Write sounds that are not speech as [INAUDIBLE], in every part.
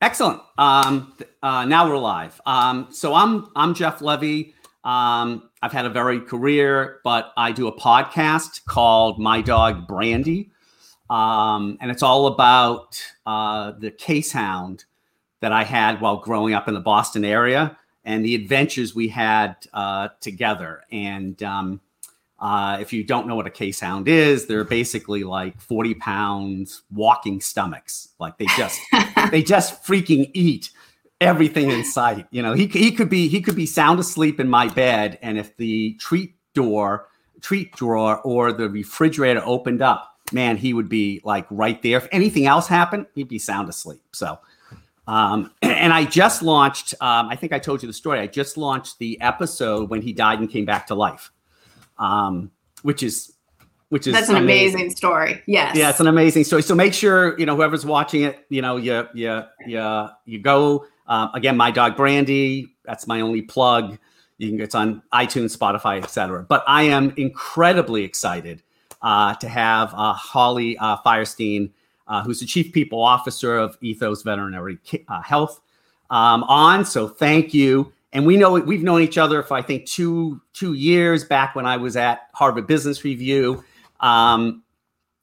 Excellent. Um, uh, now we're live. Um, so I'm I'm Jeff Levy. Um, I've had a very career, but I do a podcast called My Dog Brandy, um, and it's all about uh, the case hound that I had while growing up in the Boston area and the adventures we had uh, together. And um, uh, if you don't know what a case hound is, they're basically like 40 pounds walking stomachs. Like they just [LAUGHS] they just freaking eat everything in sight. You know, he, he could be he could be sound asleep in my bed, and if the treat door, treat drawer, or the refrigerator opened up, man, he would be like right there. If anything else happened, he'd be sound asleep. So. Um, [CLEARS THROAT] and I just launched, um, I think I told you the story. I just launched the episode when he died and came back to life um, which is which is that's an amazing. amazing. story. Yes. Yeah, it's an amazing story. So make sure you know whoever's watching it, you know, you you you you go um, again. My dog Brandy. That's my only plug. You can get it's on iTunes, Spotify, etc. But I am incredibly excited uh, to have uh, Holly uh, Firestein, uh, who's the Chief People Officer of Ethos Veterinary uh, Health, um, on. So thank you and we know we've known each other for I think two two years back when I was at Harvard Business Review. Um,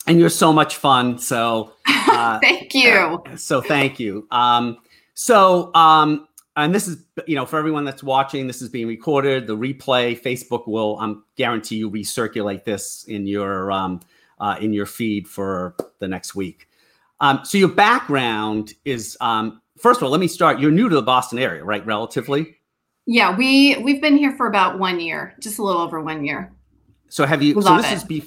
and you're so much fun. So [LAUGHS] uh, thank you. so thank you. Um, so um, and this is you know for everyone that's watching, this is being recorded. The replay, Facebook will I'm guarantee you recirculate this in your um, uh, in your feed for the next week. Um, so your background is um, first of all, let me start. You're new to the Boston area, right? Relatively. Yeah, we we've been here for about one year, just a little over one year. So have you? so this it. is be.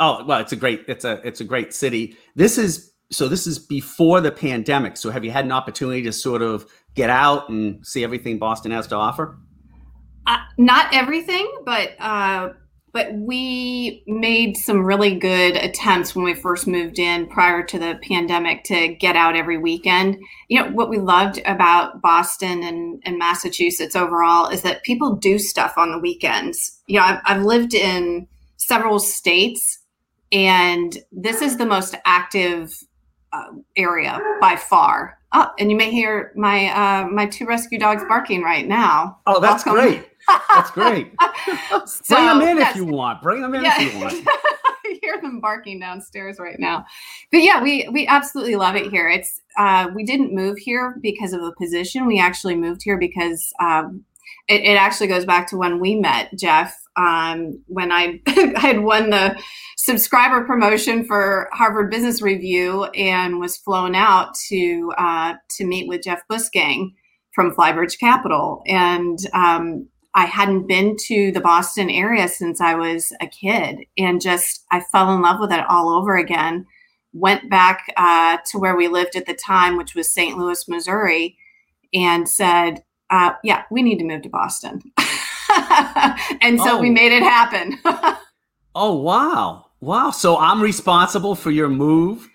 Oh well, it's a great it's a it's a great city. This is so this is before the pandemic. So have you had an opportunity to sort of get out and see everything Boston has to offer? Uh, not everything, but uh, but we made some really good attempts when we first moved in prior to the pandemic to get out every weekend. You know, what we loved about Boston and, and Massachusetts overall is that people do stuff on the weekends. You know, I've, I've lived in several states, and this is the most active uh, area by far. Oh, and you may hear my uh, my two rescue dogs barking right now. Oh, that's great. That's great. [LAUGHS] so, Bring them in yes. if you want. Bring them in yeah. if you want. I hear them barking downstairs right now. But yeah, we we absolutely love it here. It's uh, we didn't move here because of a position. We actually moved here because um, it, it, actually goes back to when we met, Jeff. Um, when I, I [LAUGHS] had won the subscriber promotion for Harvard Business Review and was flown out to uh, to meet with Jeff Bussgang from Flybridge Capital, and um, I hadn't been to the Boston area since I was a kid, and just I fell in love with it all over again. Went back uh, to where we lived at the time, which was St. Louis, Missouri, and said, uh, "Yeah, we need to move to Boston." [LAUGHS] and so oh. we made it happen. [LAUGHS] oh wow, wow! So I'm responsible for your move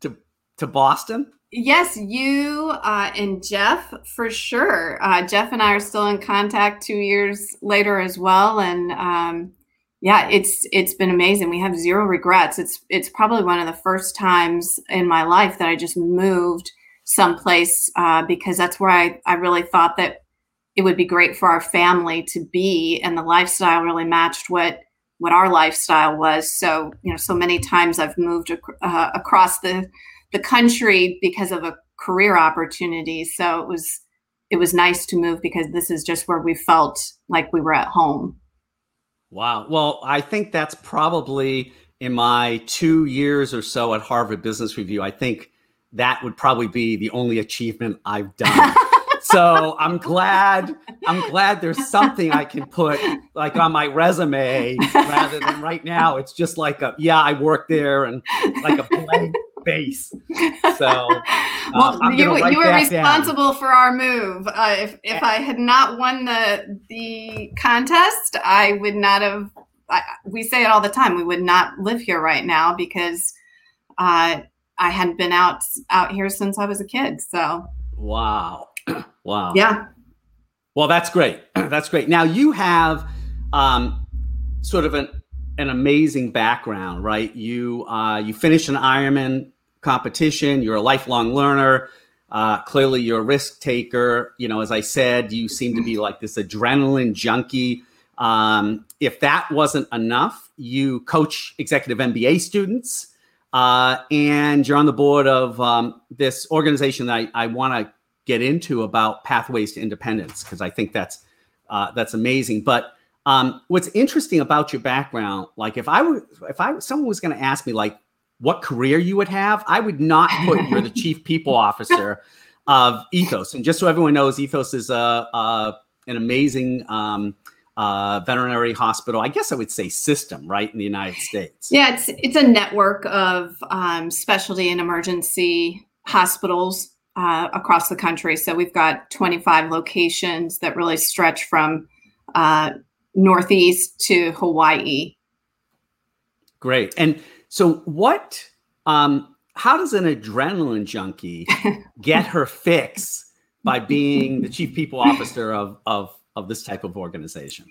to to Boston. Yes, you uh, and Jeff for sure. Uh, Jeff and I are still in contact two years later as well, and um, yeah, it's it's been amazing. We have zero regrets. It's it's probably one of the first times in my life that I just moved someplace uh, because that's where I I really thought that it would be great for our family to be, and the lifestyle really matched what what our lifestyle was. So you know, so many times I've moved ac- uh, across the the country because of a career opportunity. So it was it was nice to move because this is just where we felt like we were at home. Wow. Well, I think that's probably in my two years or so at Harvard Business Review. I think that would probably be the only achievement I've done. [LAUGHS] so I'm glad I'm glad there's something I can put like on my resume rather than right now it's just like a yeah I worked there and like a blank face. [LAUGHS] So, well, um, you, you were responsible down. for our move. Uh, if if I had not won the the contest, I would not have. I, we say it all the time. We would not live here right now because uh, I hadn't been out out here since I was a kid. So, wow, [CLEARS THROAT] wow, yeah. Well, that's great. [CLEARS THROAT] that's great. Now you have um, sort of an an amazing background, right? You uh, you finished an Ironman competition. You're a lifelong learner. Uh, clearly, you're a risk taker. You know, as I said, you seem to be like this adrenaline junkie. Um, if that wasn't enough, you coach executive MBA students, uh, and you're on the board of um, this organization that I, I want to get into about pathways to independence because I think that's uh, that's amazing. But um, what's interesting about your background, like if I were, if I someone was going to ask me like what career you would have, I would not put you're the chief people [LAUGHS] officer of Ethos. And just so everyone knows, Ethos is a, a an amazing um, uh, veterinary hospital. I guess I would say system, right, in the United States. Yeah, it's it's a network of um, specialty and emergency hospitals uh, across the country. So we've got 25 locations that really stretch from uh, Northeast to Hawaii. Great. And so, what? Um, how does an adrenaline junkie get her fix by being the chief people officer of of of this type of organization?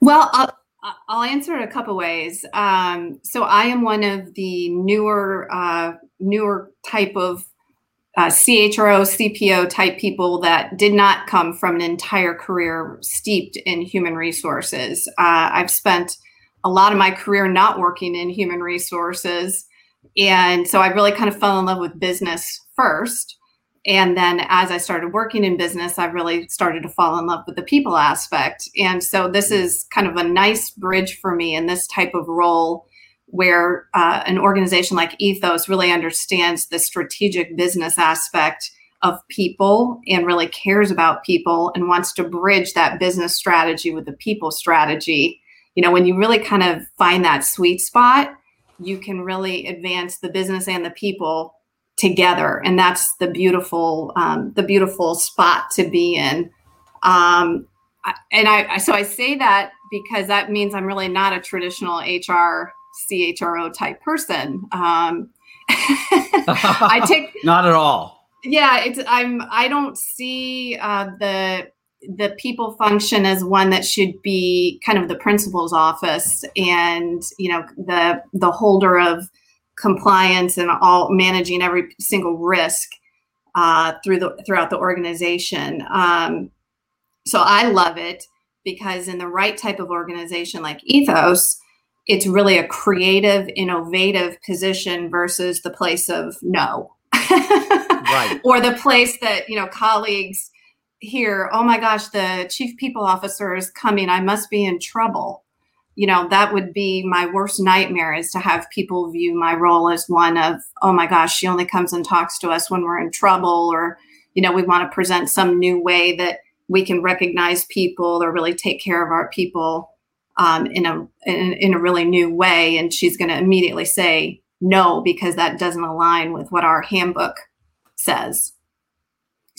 Well, I'll, I'll answer it a couple ways. Um, so, I am one of the newer uh, newer type of uh, CHRO, CPO type people that did not come from an entire career steeped in human resources. Uh, I've spent a lot of my career not working in human resources. And so I really kind of fell in love with business first. And then as I started working in business, I really started to fall in love with the people aspect. And so this is kind of a nice bridge for me in this type of role where uh, an organization like Ethos really understands the strategic business aspect of people and really cares about people and wants to bridge that business strategy with the people strategy. You know, when you really kind of find that sweet spot, you can really advance the business and the people together, and that's the beautiful, um, the beautiful spot to be in. Um, and I, so I say that because that means I'm really not a traditional HR CHRO type person. Um, [LAUGHS] I take [LAUGHS] not at all. Yeah, it's I'm I don't see uh, the the people function as one that should be kind of the principal's office and you know the the holder of compliance and all managing every single risk uh, through the throughout the organization. Um, so I love it because in the right type of organization like Ethos, it's really a creative, innovative position versus the place of no. [LAUGHS] right. Or the place that, you know, colleagues hear, oh my gosh, the chief people officer is coming. I must be in trouble. You know, that would be my worst nightmare is to have people view my role as one of, oh my gosh, she only comes and talks to us when we're in trouble, or, you know, we want to present some new way that we can recognize people or really take care of our people um, in a in, in, a really new way, and she's going to immediately say no because that doesn't align with what our handbook says.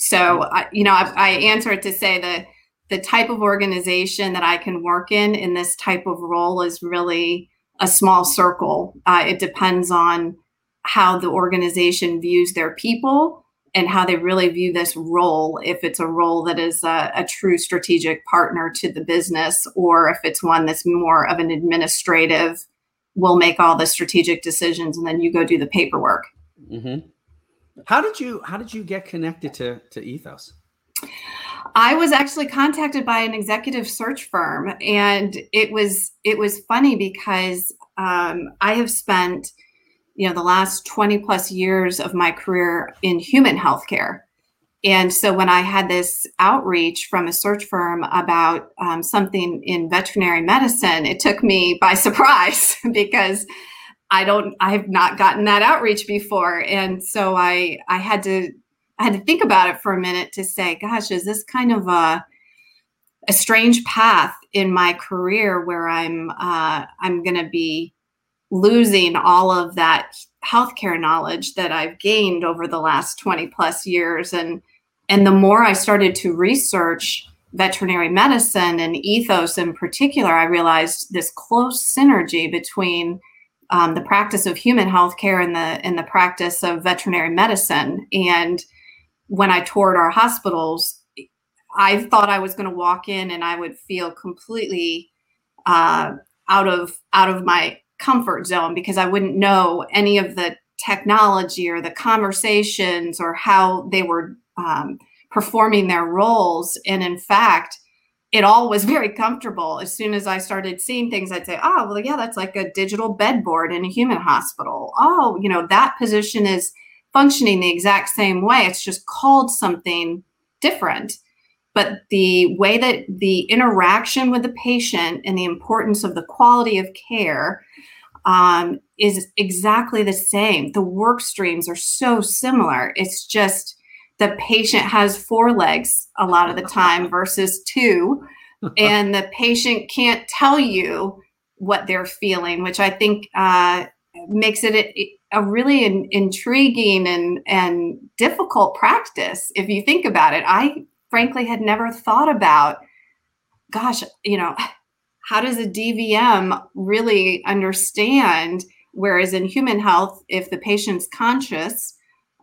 So, I, you know, I, I answer it to say that the type of organization that I can work in in this type of role is really a small circle. Uh, it depends on how the organization views their people and how they really view this role if it's a role that is a, a, true strategic partner to the business or if it's one that's more of an administrative we'll make all the strategic decisions and then you go do the paperwork mm-hmm. How did you how did you get connected to to ethos? I was actually contacted by an executive search firm and it was it was funny because um, i have spent you know the last 20 plus years of my career in human healthcare. And so when i had this outreach from a search firm about um, something in veterinary medicine it took me by [LAUGHS] surprise because i don't i have not gotten that outreach before and so i i had to i had to think about it for a minute to say gosh is this kind of a a strange path in my career where i'm uh, i'm going to be losing all of that healthcare knowledge that I've gained over the last 20 plus years. And, and the more I started to research veterinary medicine and ethos in particular, I realized this close synergy between um, the practice of human healthcare and the and the practice of veterinary medicine. And when I toured our hospitals, I thought I was going to walk in and I would feel completely uh, out of out of my comfort zone because I wouldn't know any of the technology or the conversations or how they were um, performing their roles. And in fact, it all was very comfortable. As soon as I started seeing things, I'd say, oh, well, yeah, that's like a digital bedboard in a human hospital. Oh, you know, that position is functioning the exact same way. It's just called something different. But the way that the interaction with the patient and the importance of the quality of care um, is exactly the same. The work streams are so similar. It's just the patient has four legs a lot of the time [LAUGHS] versus two, and the patient can't tell you what they're feeling, which I think uh, makes it a, a really in, intriguing and and difficult practice. If you think about it, I frankly had never thought about, gosh, you know, [SIGHS] how does a DVM really understand? Whereas in human health, if the patient's conscious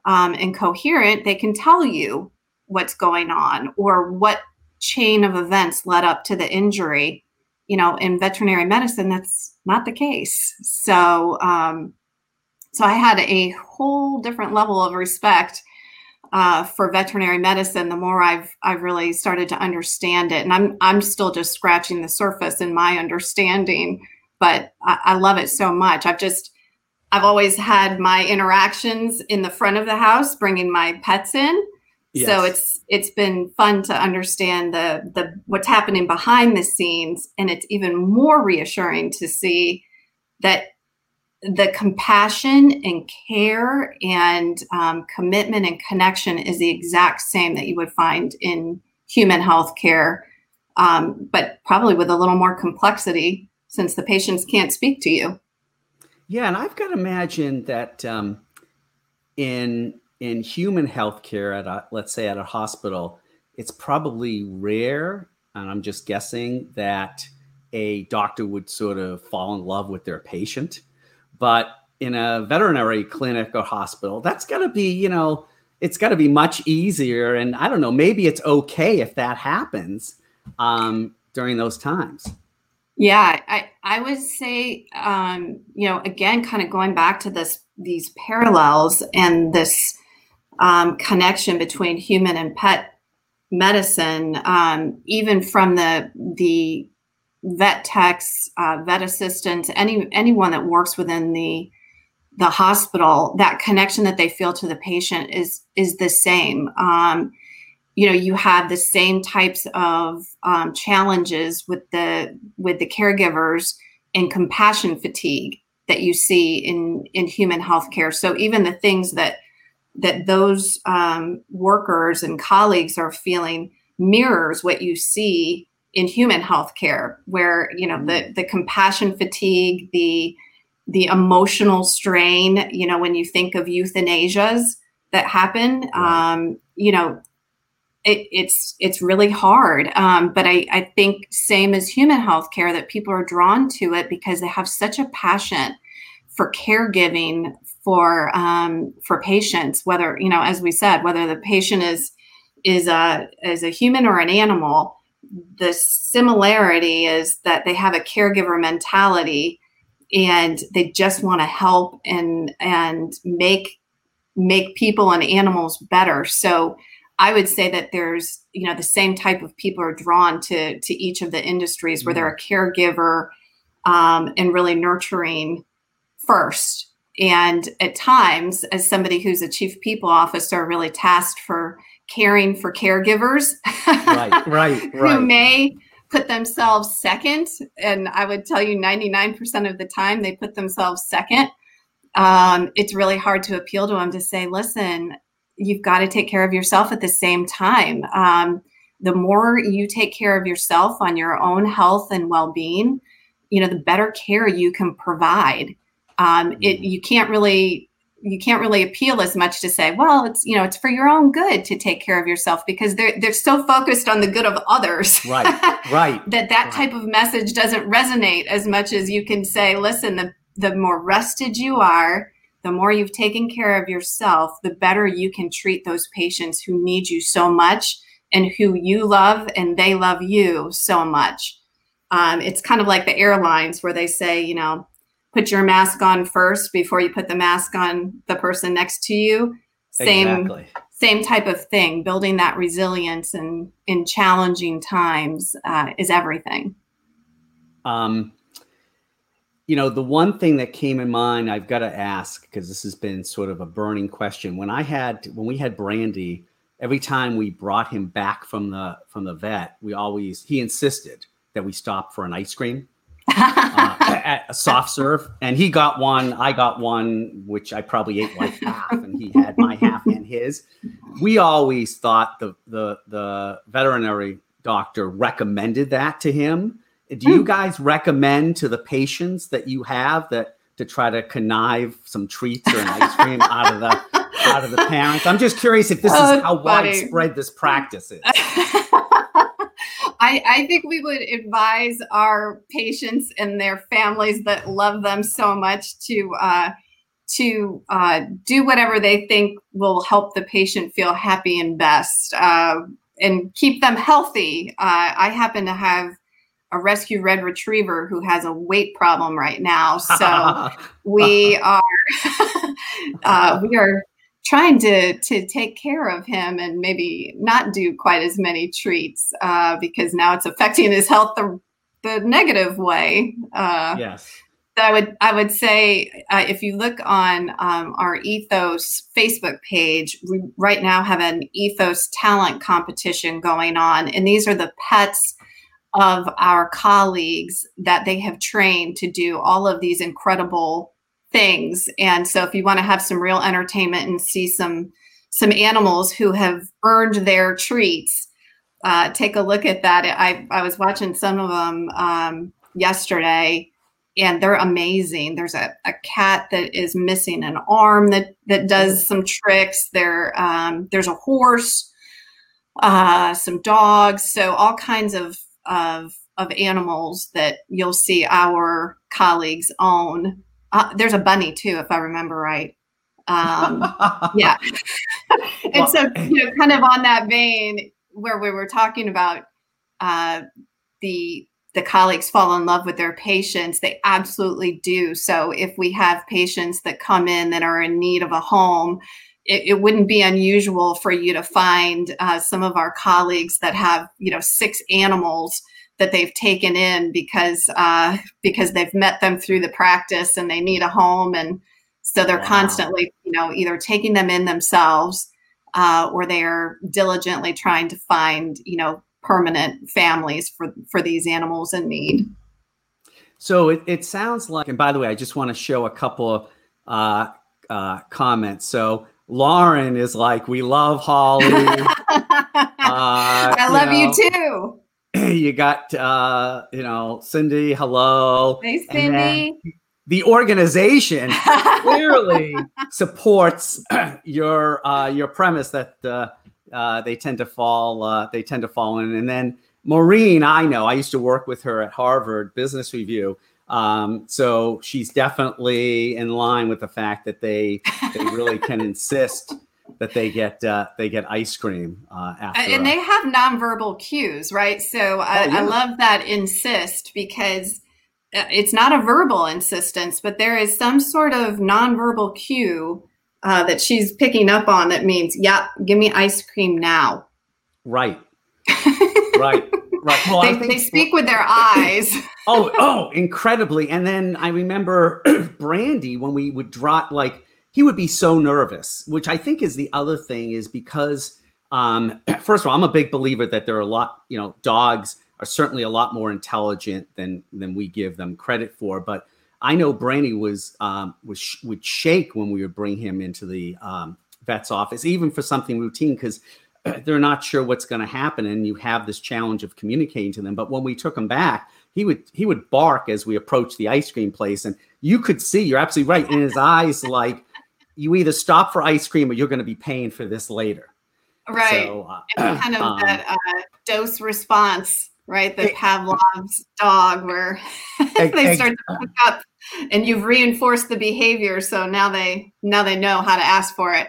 um, and coherent, they can tell you what's going on or what chain of events led up to the injury. You know, in veterinary medicine, that's not the case. So, um, so I had a whole different level of respect uh, for veterinary medicine. The more I've I've really started to understand it, and I'm I'm still just scratching the surface in my understanding, but I, I love it so much. I've just I've always had my interactions in the front of the house, bringing my pets in. Yes. So it's it's been fun to understand the the what's happening behind the scenes, and it's even more reassuring to see that the compassion and care and um, commitment and connection is the exact same that you would find in human health care, um, but probably with a little more complexity since the patients can't speak to you. Yeah, and I've got to imagine that um, in in human healthcare at a, let's say at a hospital, it's probably rare, and I'm just guessing that a doctor would sort of fall in love with their patient, but in a veterinary clinic or hospital, that's got to be you know it's got to be much easier, and I don't know, maybe it's okay if that happens um, during those times. Yeah, I, I would say, um, you know, again, kind of going back to this, these parallels and this um, connection between human and pet medicine, um, even from the the vet techs, uh, vet assistants, any anyone that works within the the hospital, that connection that they feel to the patient is is the same. Um, you know you have the same types of um, challenges with the with the caregivers and compassion fatigue that you see in in human healthcare so even the things that that those um, workers and colleagues are feeling mirrors what you see in human healthcare where you know the the compassion fatigue the the emotional strain you know when you think of euthanasias that happen right. um, you know it, it's it's really hard. Um, but I, I think same as human healthcare that people are drawn to it because they have such a passion for caregiving for um, for patients. Whether you know, as we said, whether the patient is is a is a human or an animal, the similarity is that they have a caregiver mentality and they just want to help and and make make people and animals better. So I would say that there's, you know, the same type of people are drawn to to each of the industries where they're a caregiver um, and really nurturing first. And at times, as somebody who's a chief people officer, really tasked for caring for caregivers, right, right, [LAUGHS] right, who may put themselves second. And I would tell you, 99% of the time, they put themselves second. Um, it's really hard to appeal to them to say, listen, you've got to take care of yourself at the same time. Um, the more you take care of yourself on your own health and well-being, you know, the better care you can provide. Um, it mm-hmm. you can't really you can't really appeal as much to say, well, it's you know, it's for your own good to take care of yourself because they're they're so focused on the good of others. Right. [LAUGHS] Right. that that right. type of message doesn't resonate as much as you can say, listen, the the more rested you are, the more you've taken care of yourself, the better you can treat those patients who need you so much and who you love and they love you so much. Um, it's kind of like the airlines where they say, you know, put your mask on first before you put the mask on the person next to you. Same exactly. same type of thing. Building that resilience and in challenging times uh, is everything. Um, you know, the one thing that came in mind, I've got to ask because this has been sort of a burning question. When I had when we had Brandy, every time we brought him back from the from the vet, we always he insisted that we stop for an ice cream uh, [LAUGHS] at a soft serve, and he got one. I got one, which I probably ate like half, and he had my half and his. We always thought the the the veterinary doctor recommended that to him. Do you hmm. guys recommend to the patients that you have that to try to connive some treats or an ice cream out of the out of the parents? I'm just curious if this oh, is how widespread this practice is. [LAUGHS] I, I think we would advise our patients and their families that love them so much to uh, to uh, do whatever they think will help the patient feel happy and best uh, and keep them healthy. Uh, I happen to have a rescue red retriever who has a weight problem right now, [LAUGHS] so we are [LAUGHS] uh, we are trying to to take care of him and maybe not do quite as many treats uh, because now it's affecting his health the, the negative way. Uh, yes. I would I would say uh, if you look on um, our Ethos Facebook page, we right now have an Ethos talent competition going on, and these are the pets of our colleagues that they have trained to do all of these incredible things. And so if you want to have some real entertainment and see some some animals who have earned their treats, uh, take a look at that. I I was watching some of them um, yesterday, and they're amazing. There's a, a cat that is missing an arm that that does some tricks. There um, there's a horse, uh, some dogs, so all kinds of of of animals that you'll see our colleagues own uh, there's a bunny too, if I remember right. Um, [LAUGHS] yeah. [LAUGHS] and so, you know, kind of on that vein, where we were talking about uh, the the colleagues fall in love with their patients, they absolutely do. So, if we have patients that come in that are in need of a home, it, it wouldn't be unusual for you to find uh, some of our colleagues that have, you know, six animals that they've taken in because uh, because they've met them through the practice and they need a home. And so they're wow. constantly you know either taking them in themselves uh, or they are diligently trying to find you know permanent families for for these animals in need. So it, it sounds like and by the way i just want to show a couple of uh, uh, comments. So lauren is like we love holly [LAUGHS] uh, i love you, know, you too [CLEARS THROAT] you got uh, you know Cindy. Hello, hey Cindy. The organization [LAUGHS] clearly supports [CLEARS THROAT] your uh, your premise that uh, uh, they tend to fall uh, they tend to fall in. And then Maureen, I know I used to work with her at Harvard Business Review. Um, so she's definitely in line with the fact that they they really [LAUGHS] can insist that they get uh, they get ice cream uh, after. And they have nonverbal cues, right? So I, oh, yeah. I love that insist because uh, it's not a verbal insistence, but there is some sort of nonverbal cue uh, that she's picking up on that means, "Yeah, give me ice cream now." Right. [LAUGHS] right. Right. Well, they, think, they speak with their eyes. [LAUGHS] oh, oh, incredibly. And then I remember [CLEARS THROAT] Brandy when we would drop like he would be so nervous, which I think is the other thing is because um, [CLEARS THROAT] first of all, I'm a big believer that there are a lot, you know, dogs are certainly a lot more intelligent than than we give them credit for. But I know Brandy was um, was would shake when we would bring him into the um, vet's office, even for something routine, because [CLEARS THROAT] they're not sure what's going to happen, and you have this challenge of communicating to them. But when we took him back, he would he would bark as we approached the ice cream place, and you could see you're absolutely right in his [LAUGHS] eyes, like you either stop for ice cream or you're going to be paying for this later. Right. So, uh, kind of [CLEARS THROAT] um, that uh, dose response, right? The it, Pavlov's dog, where [LAUGHS] they start to pick up, and you've reinforced the behavior, so now they now they know how to ask for it.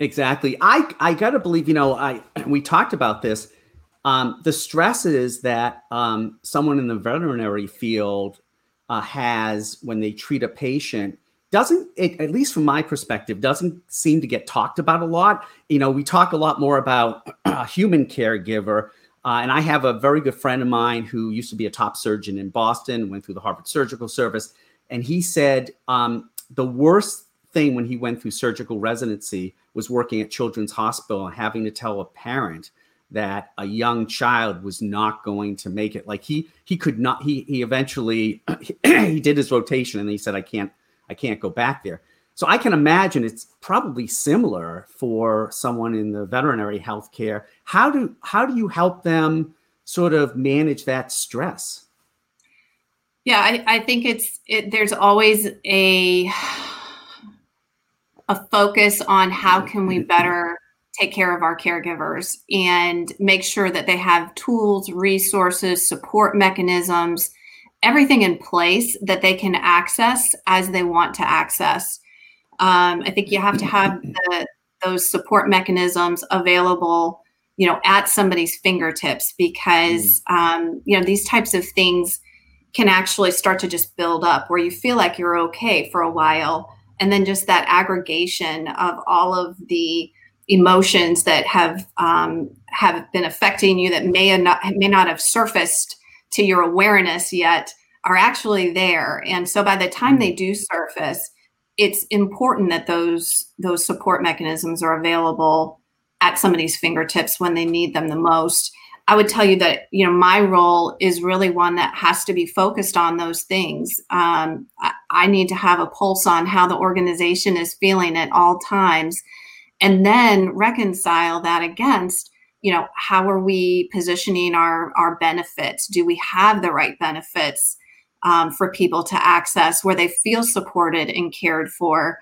Exactly. I I gotta believe. You know, I [CLEARS THROAT] we talked about this. Um, the stresses that um, someone in the veterinary field uh, has when they treat a patient doesn't it, at least from my perspective doesn't seem to get talked about a lot you know we talk a lot more about [CLEARS THROAT] a human caregiver uh, and i have a very good friend of mine who used to be a top surgeon in boston went through the harvard surgical service and he said um, the worst thing when he went through surgical residency was working at children's hospital and having to tell a parent that a young child was not going to make it like he he could not he he eventually [CLEARS THROAT] he did his rotation and he said i can't I can't go back there. So I can imagine it's probably similar for someone in the veterinary healthcare. How do how do you help them sort of manage that stress? Yeah, I, I think it's it, there's always a a focus on how can we better take care of our caregivers and make sure that they have tools, resources, support mechanisms everything in place that they can access as they want to access. Um, I think you have to have the, those support mechanisms available, you know, at somebody's fingertips because, mm. um, you know, these types of things can actually start to just build up where you feel like you're okay for a while. And then just that aggregation of all of the emotions that have um, have been affecting you that may not may not have surfaced to your awareness yet are actually there. And so by the time they do surface, it's important that those those support mechanisms are available at somebody's fingertips when they need them the most. I would tell you that you know my role is really one that has to be focused on those things. Um, I, I need to have a pulse on how the organization is feeling at all times, and then reconcile that against you know how are we positioning our our benefits do we have the right benefits um, for people to access where they feel supported and cared for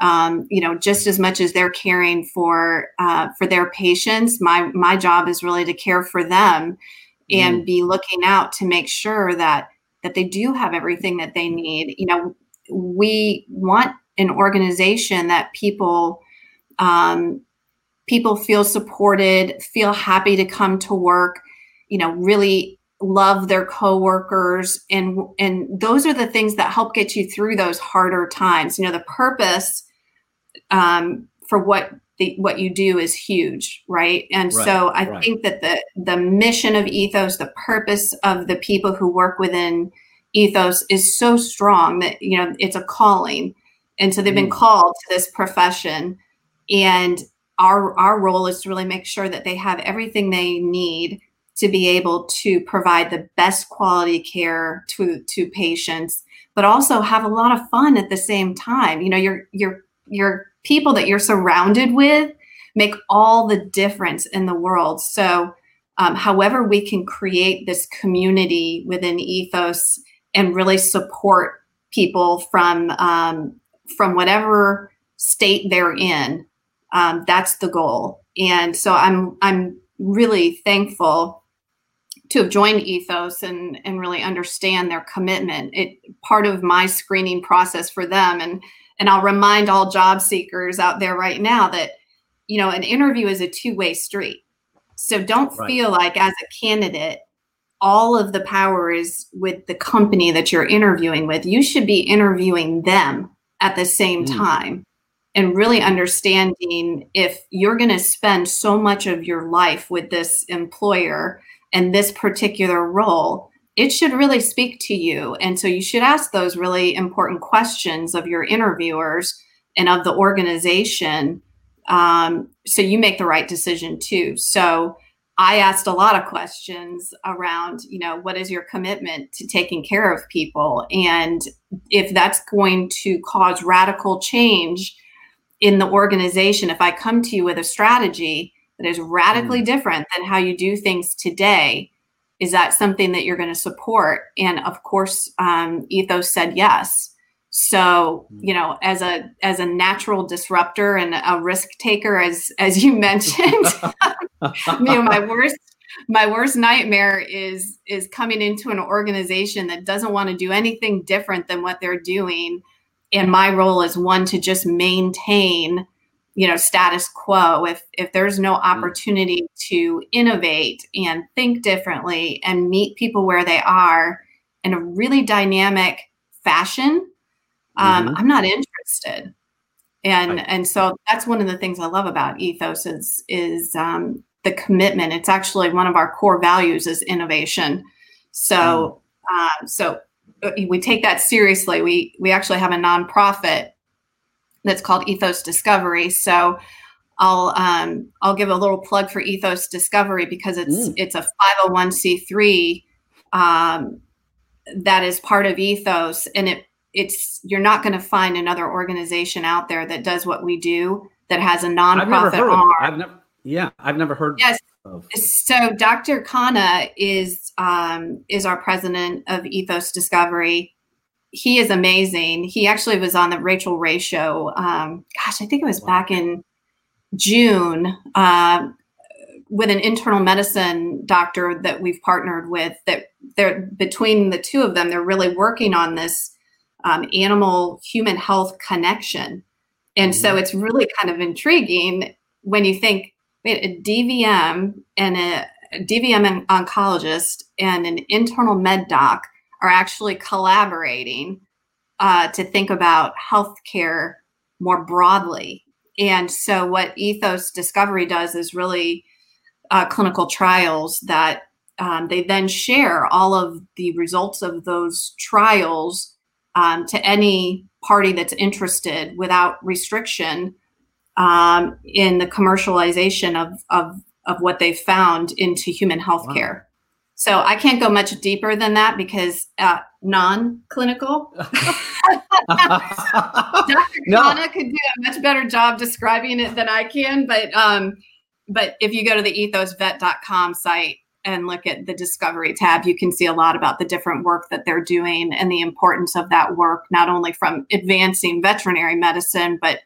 um, you know just as much as they're caring for uh, for their patients my my job is really to care for them and mm. be looking out to make sure that that they do have everything that they need you know we want an organization that people um, people feel supported, feel happy to come to work, you know, really love their coworkers and and those are the things that help get you through those harder times. You know, the purpose um, for what the, what you do is huge, right? And right, so I right. think that the the mission of Ethos, the purpose of the people who work within Ethos is so strong that you know it's a calling, and so they've been mm. called to this profession, and our our role is to really make sure that they have everything they need to be able to provide the best quality care to to patients but also have a lot of fun at the same time you know your your your people that you're surrounded with make all the difference in the world so um, however we can create this community within ethos and really support people from um, from whatever state they're in um, that's the goal. And so I'm I'm really thankful to have joined Ethos and and really understand their commitment. It part of my screening process for them and and I'll remind all job seekers out there right now that you know an interview is a two-way street. So don't right. feel like as a candidate all of the power is with the company that you're interviewing with. You should be interviewing them at the same mm. time and really understanding if you're going to spend so much of your life with this employer and this particular role, it should really speak to you. And so you should ask those really important questions of your interviewers and of the organization um, so you make the right decision too. So I asked a lot of questions around, you know, what is your commitment to taking care of people? And if that's going to cause radical change in the organization, if I come to you with a strategy that is radically mm. different than how you do things today, is that something that you're going to support? And of course, um, Ethos said yes. So mm. you know, as a as a natural disruptor and a risk taker, as as you [LAUGHS] mentioned, [LAUGHS] you know, my worst my worst nightmare is is coming into an organization that doesn't want to do anything different than what they're doing and my role is one to just maintain you know status quo if if there's no mm. opportunity to innovate and think differently and meet people where they are in a really dynamic fashion, um, mm-hmm. I'm not interested. And right. and so that's one of the things I love about ethos is is um, the commitment. It's actually one of our core values is innovation. So mm. uh, so we take that seriously. We we actually have a nonprofit that's called Ethos Discovery. So I'll um, I'll give a little plug for Ethos Discovery because it's mm. it's a 501c3 um, that is part of Ethos, and it it's you're not going to find another organization out there that does what we do that has a nonprofit I've never heard arm. I've never, yeah, I've never heard. Yes. Of. So Dr. Khanna is um, is our president of Ethos Discovery he is amazing. He actually was on the Rachael Ray show. Um, gosh, I think it was back in June uh, with an internal medicine doctor that we've partnered with. That they're between the two of them, they're really working on this um, animal human health connection, and mm-hmm. so it's really kind of intriguing when you think wait, a DVM and a, a DVM oncologist and an internal med doc are actually collaborating uh, to think about healthcare more broadly. And so, what Ethos Discovery does is really uh, clinical trials that um, they then share all of the results of those trials um, to any party that's interested without restriction um, in the commercialization of, of, of what they've found into human healthcare. Wow. So I can't go much deeper than that because uh, non-clinical. [LAUGHS] [LAUGHS] Dr. no. could do a much better job describing it than I can, but um, but if you go to the ethosvet.com site and look at the discovery tab, you can see a lot about the different work that they're doing and the importance of that work, not only from advancing veterinary medicine, but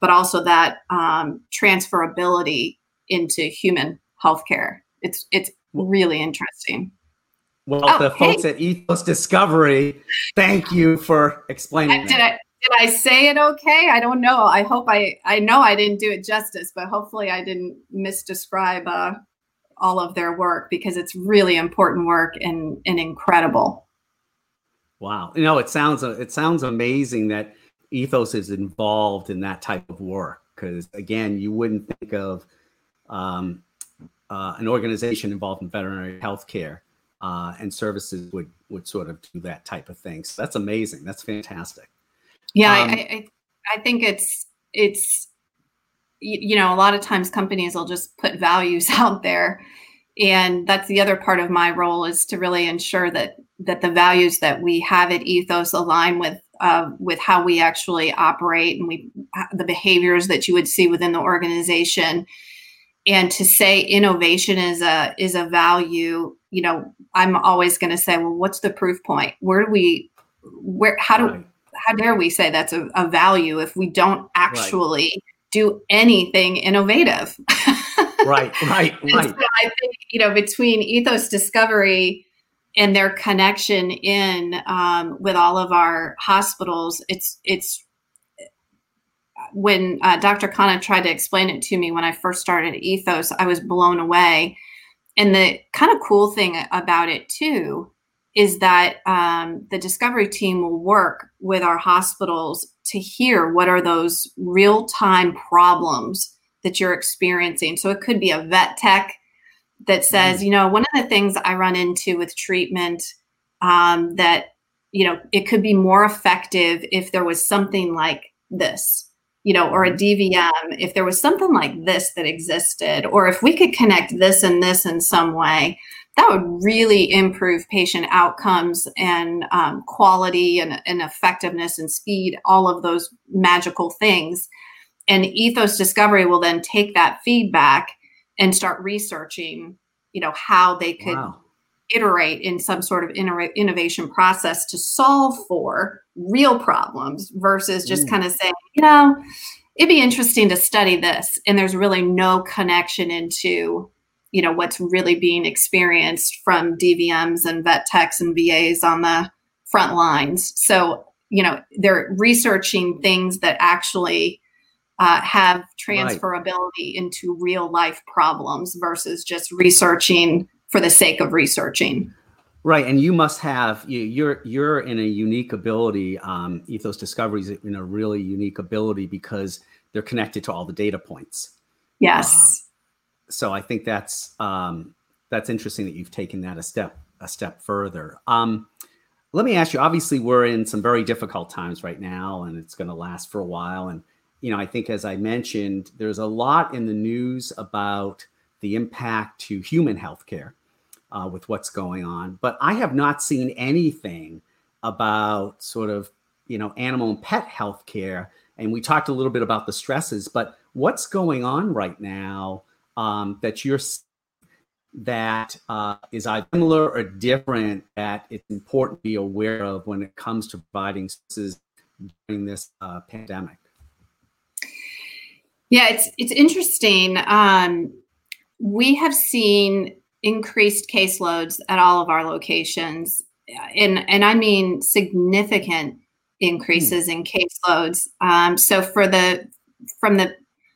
but also that um, transferability into human healthcare. It's it's really interesting. Well, oh, the hey. folks at Ethos Discovery, thank you for explaining. Did I did I say it okay? I don't know. I hope I I know I didn't do it justice, but hopefully I didn't misdescribe uh, all of their work because it's really important work and and incredible. Wow, you know it sounds it sounds amazing that Ethos is involved in that type of work because again, you wouldn't think of um, uh, an organization involved in veterinary healthcare uh, and services would would sort of do that type of thing. So that's amazing. That's fantastic. Yeah, um, I, I I think it's it's you know a lot of times companies will just put values [LAUGHS] out there and that's the other part of my role is to really ensure that that the values that we have at ethos align with uh, with how we actually operate and we the behaviors that you would see within the organization and to say innovation is a is a value you know i'm always going to say well what's the proof point where do we where how do right. how dare we say that's a, a value if we don't actually right. do anything innovative [LAUGHS] right right right so i think you know between ethos discovery and their connection in um, with all of our hospitals it's it's when uh, Dr. Khanna tried to explain it to me when I first started Ethos, I was blown away. And the kind of cool thing about it too is that um, the discovery team will work with our hospitals to hear what are those real time problems that you're experiencing. So it could be a vet tech that says, mm. you know, one of the things I run into with treatment um, that, you know, it could be more effective if there was something like this you know, or a DVM, if there was something like this that existed, or if we could connect this and this in some way, that would really improve patient outcomes and um, quality and, and effectiveness and speed, all of those magical things. And Ethos Discovery will then take that feedback and start researching, you know, how they could wow. Iterate in some sort of innovation process to solve for real problems versus just mm. kind of saying, you know, it'd be interesting to study this. And there's really no connection into, you know, what's really being experienced from DVMs and vet techs and VAs on the front lines. So, you know, they're researching things that actually uh, have transferability right. into real life problems versus just researching for the sake of researching. Right, and you must have you, you're you're in a unique ability. Um, Ethos Discoveries in a really unique ability because they're connected to all the data points. Yes. Um, so I think that's um, that's interesting that you've taken that a step a step further. Um, let me ask you. Obviously, we're in some very difficult times right now, and it's going to last for a while. And you know, I think as I mentioned, there's a lot in the news about the impact to human healthcare uh, with what's going on. But I have not seen anything about sort of you know animal and pet health care. And we talked a little bit about the stresses, but what's going on right now um, that you're that uh, is either similar or different that it's important to be aware of when it comes to providing services during this uh, pandemic? Yeah, it's it's interesting. Um, we have seen increased caseloads at all of our locations. And and i mean significant increases in caseloads. Um, so for the from the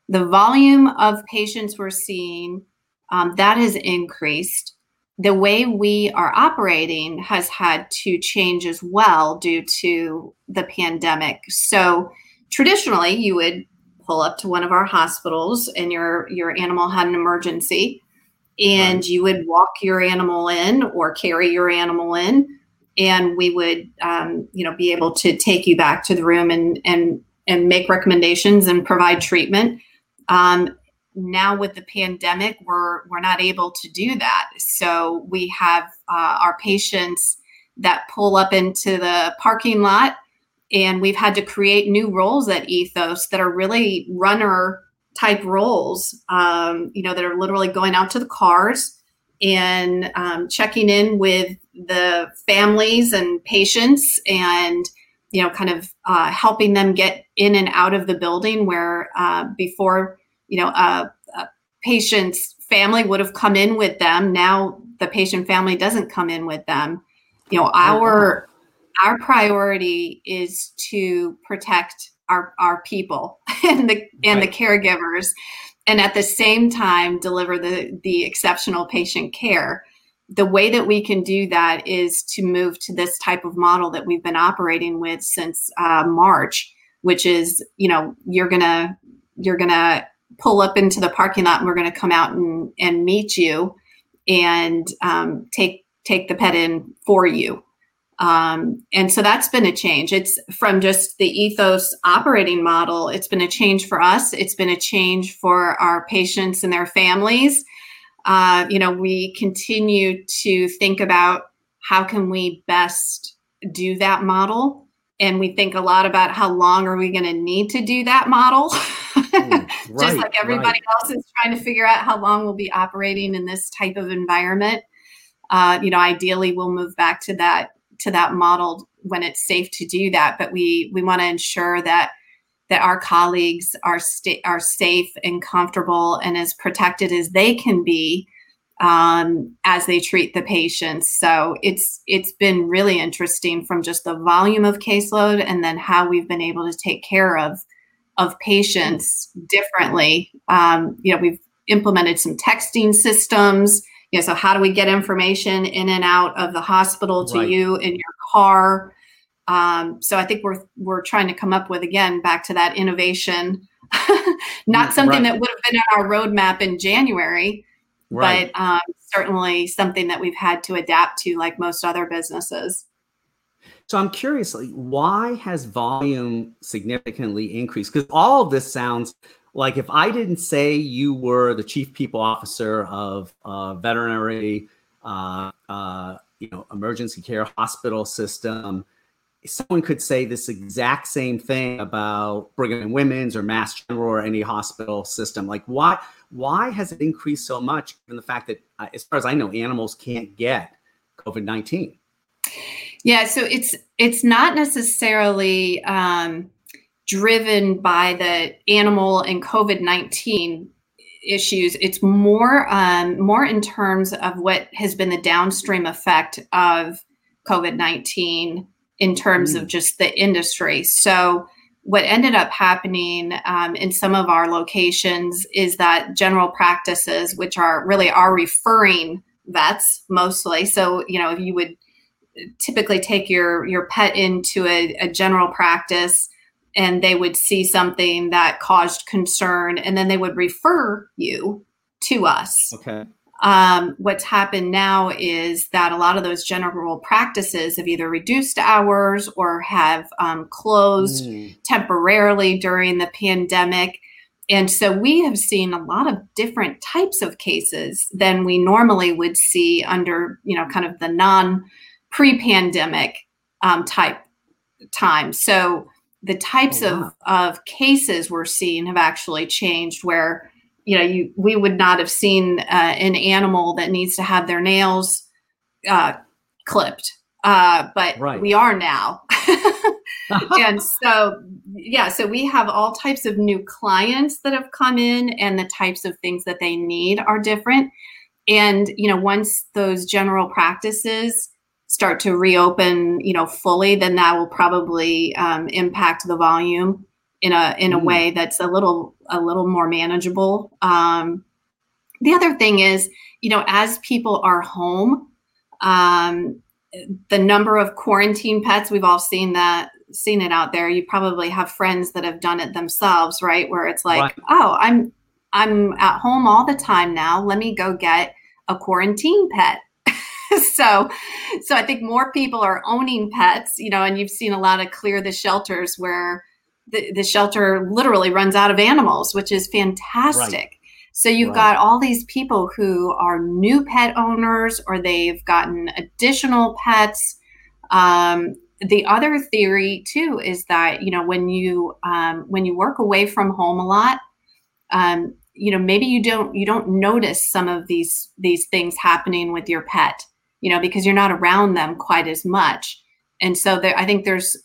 the volume of patients we're seeing um, that has increased. The way we are operating has had to change as well due to the pandemic. So traditionally you would pull up to one of our hospitals and your your animal had an emergency and right. you would walk your animal in or carry your animal in and we would um, you know be able to take you back to the room and and and make recommendations and provide treatment um, now with the pandemic we're we're not able to do that so we have uh, our patients that pull up into the parking lot and we've had to create new roles at ethos that are really runner type roles, um, you know, that are literally going out to the cars and um, checking in with the families and patients and you know kind of uh, helping them get in and out of the building where uh, before you know a, a, patient's family would have come in with them. Now the patient family doesn't come in with them. You know our our priority is to protect our our people [LAUGHS] and the and right. the caregivers and at the same time deliver the the exceptional patient care the way that we can do that is to move to this type of model that we've been operating with since uh, march which is you know you're gonna you're gonna pull up into the parking lot and we're gonna come out and and meet you and um, take take the pet in for you um, and so that's been a change. It's from just the ethos operating model, it's been a change for us. It's been a change for our patients and their families. Uh, you know, we continue to think about how can we best do that model. And we think a lot about how long are we going to need to do that model. [LAUGHS] Mm, right, just like everybody right. else is trying to figure out how long we'll be operating in this type of environment. Uh, you know, ideally, we'll move back to that to that model when it's safe to do that but we we want to ensure that that our colleagues are sta- are safe and comfortable and as protected as they can be um, as they treat the patients. So it's it's been really interesting from just the volume of caseload and then how we've been able to take care of of patients differently. Um, you know, we've implemented some texting systems you know, so how do we get information in and out of the hospital to right. you in your car? Um, so I think we're we're trying to come up with again back to that innovation, [LAUGHS] not something right. that would have been on our roadmap in January, right. but um, certainly something that we've had to adapt to, like most other businesses. So I'm curious, why has volume significantly increased? Because all of this sounds like if I didn't say you were the chief people officer of a veterinary, uh, uh, you know, emergency care hospital system, someone could say this exact same thing about Brigham and Women's or Mass General or any hospital system. Like, why why has it increased so much? Given the fact that, uh, as far as I know, animals can't get COVID nineteen. Yeah, so it's it's not necessarily. Um, driven by the animal and COVID 19 issues. It's more um, more in terms of what has been the downstream effect of COVID nineteen in terms mm. of just the industry. So what ended up happening um, in some of our locations is that general practices, which are really are referring vets mostly. So you know if you would typically take your your pet into a, a general practice and they would see something that caused concern and then they would refer you to us Okay. um, what's happened now is that a lot of those general practices have either reduced hours or have um, closed Mm. temporarily during the pandemic. And so we have seen a lot of different types of cases than we normally would see under, you know, kind of the non pre pandemic um, type time. So the types Oh, wow. of, of cases we're seeing have actually changed where, you know, you we would not have seen uh, an animal that needs to have their nails uh, clipped. Uh, but Right. we are now. [LAUGHS] and so yeah so we have all types of new clients that have come in and the types of things that they need are different and you know once those general practices start to reopen you know fully then that will probably um, impact the volume in a in a Mm. way that's a little a little more manageable. Um, the other thing is you know as people are home um, the number of quarantine pets we've all seen that seen it out there. You probably have friends that have done it themselves right? Where it's like Right. oh i'm i'm at home all the time now. Let me go get a quarantine pet [LAUGHS] so so i think more people are owning pets you know and you've seen a lot of clear the shelters where the, the shelter literally runs out of animals which is fantastic so you've Right. got all these people who are new pet owners or they've gotten additional pets. Um, the other theory too is that you know when you um, when you work away from home a lot, um, you know maybe you don't you don't notice some of these these things happening with your pet, you know because you're not around them quite as much, and so there, I think there's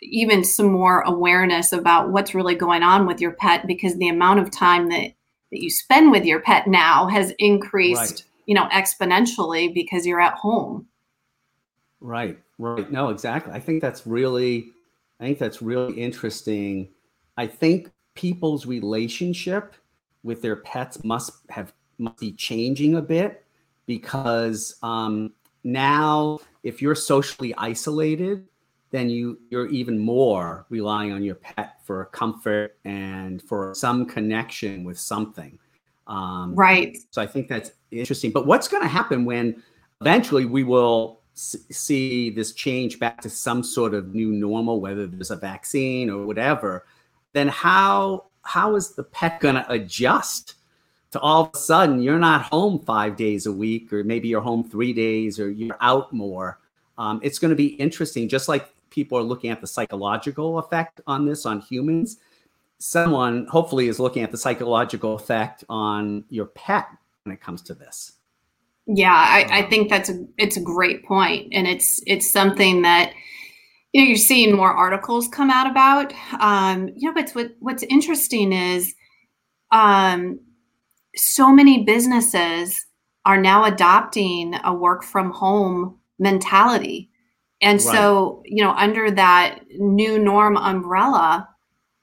even some more awareness about what's really going on with your pet because the amount of time that that you spend with your pet now has increased Right. you know exponentially because you're at home Right, right. No, exactly. I think that's really, I think that's really interesting. I think people's relationship with their pets must have must be changing a bit because um, now, if you're socially isolated, then you you're even more relying on your pet for comfort and for some connection with something. Um, right so I think that's interesting. But what's going to happen when eventually we will s- see this change back to some sort of new normal, whether there's a vaccine or whatever? Then how how is the pet going to adjust to all of a sudden you're not home five days a week, or maybe you're home three days, or you're out more? Um, it's going to be interesting, just like people are looking at the psychological effect on this on humans someone hopefully is looking at the psychological effect on your pet when it comes to this. yeah I, I Um, think that's a it's a great point and it's it's something that you know you're seeing more articles come out about um you know but what what's interesting is um so many businesses are now adopting a work from home mentality and so you know under that new norm umbrella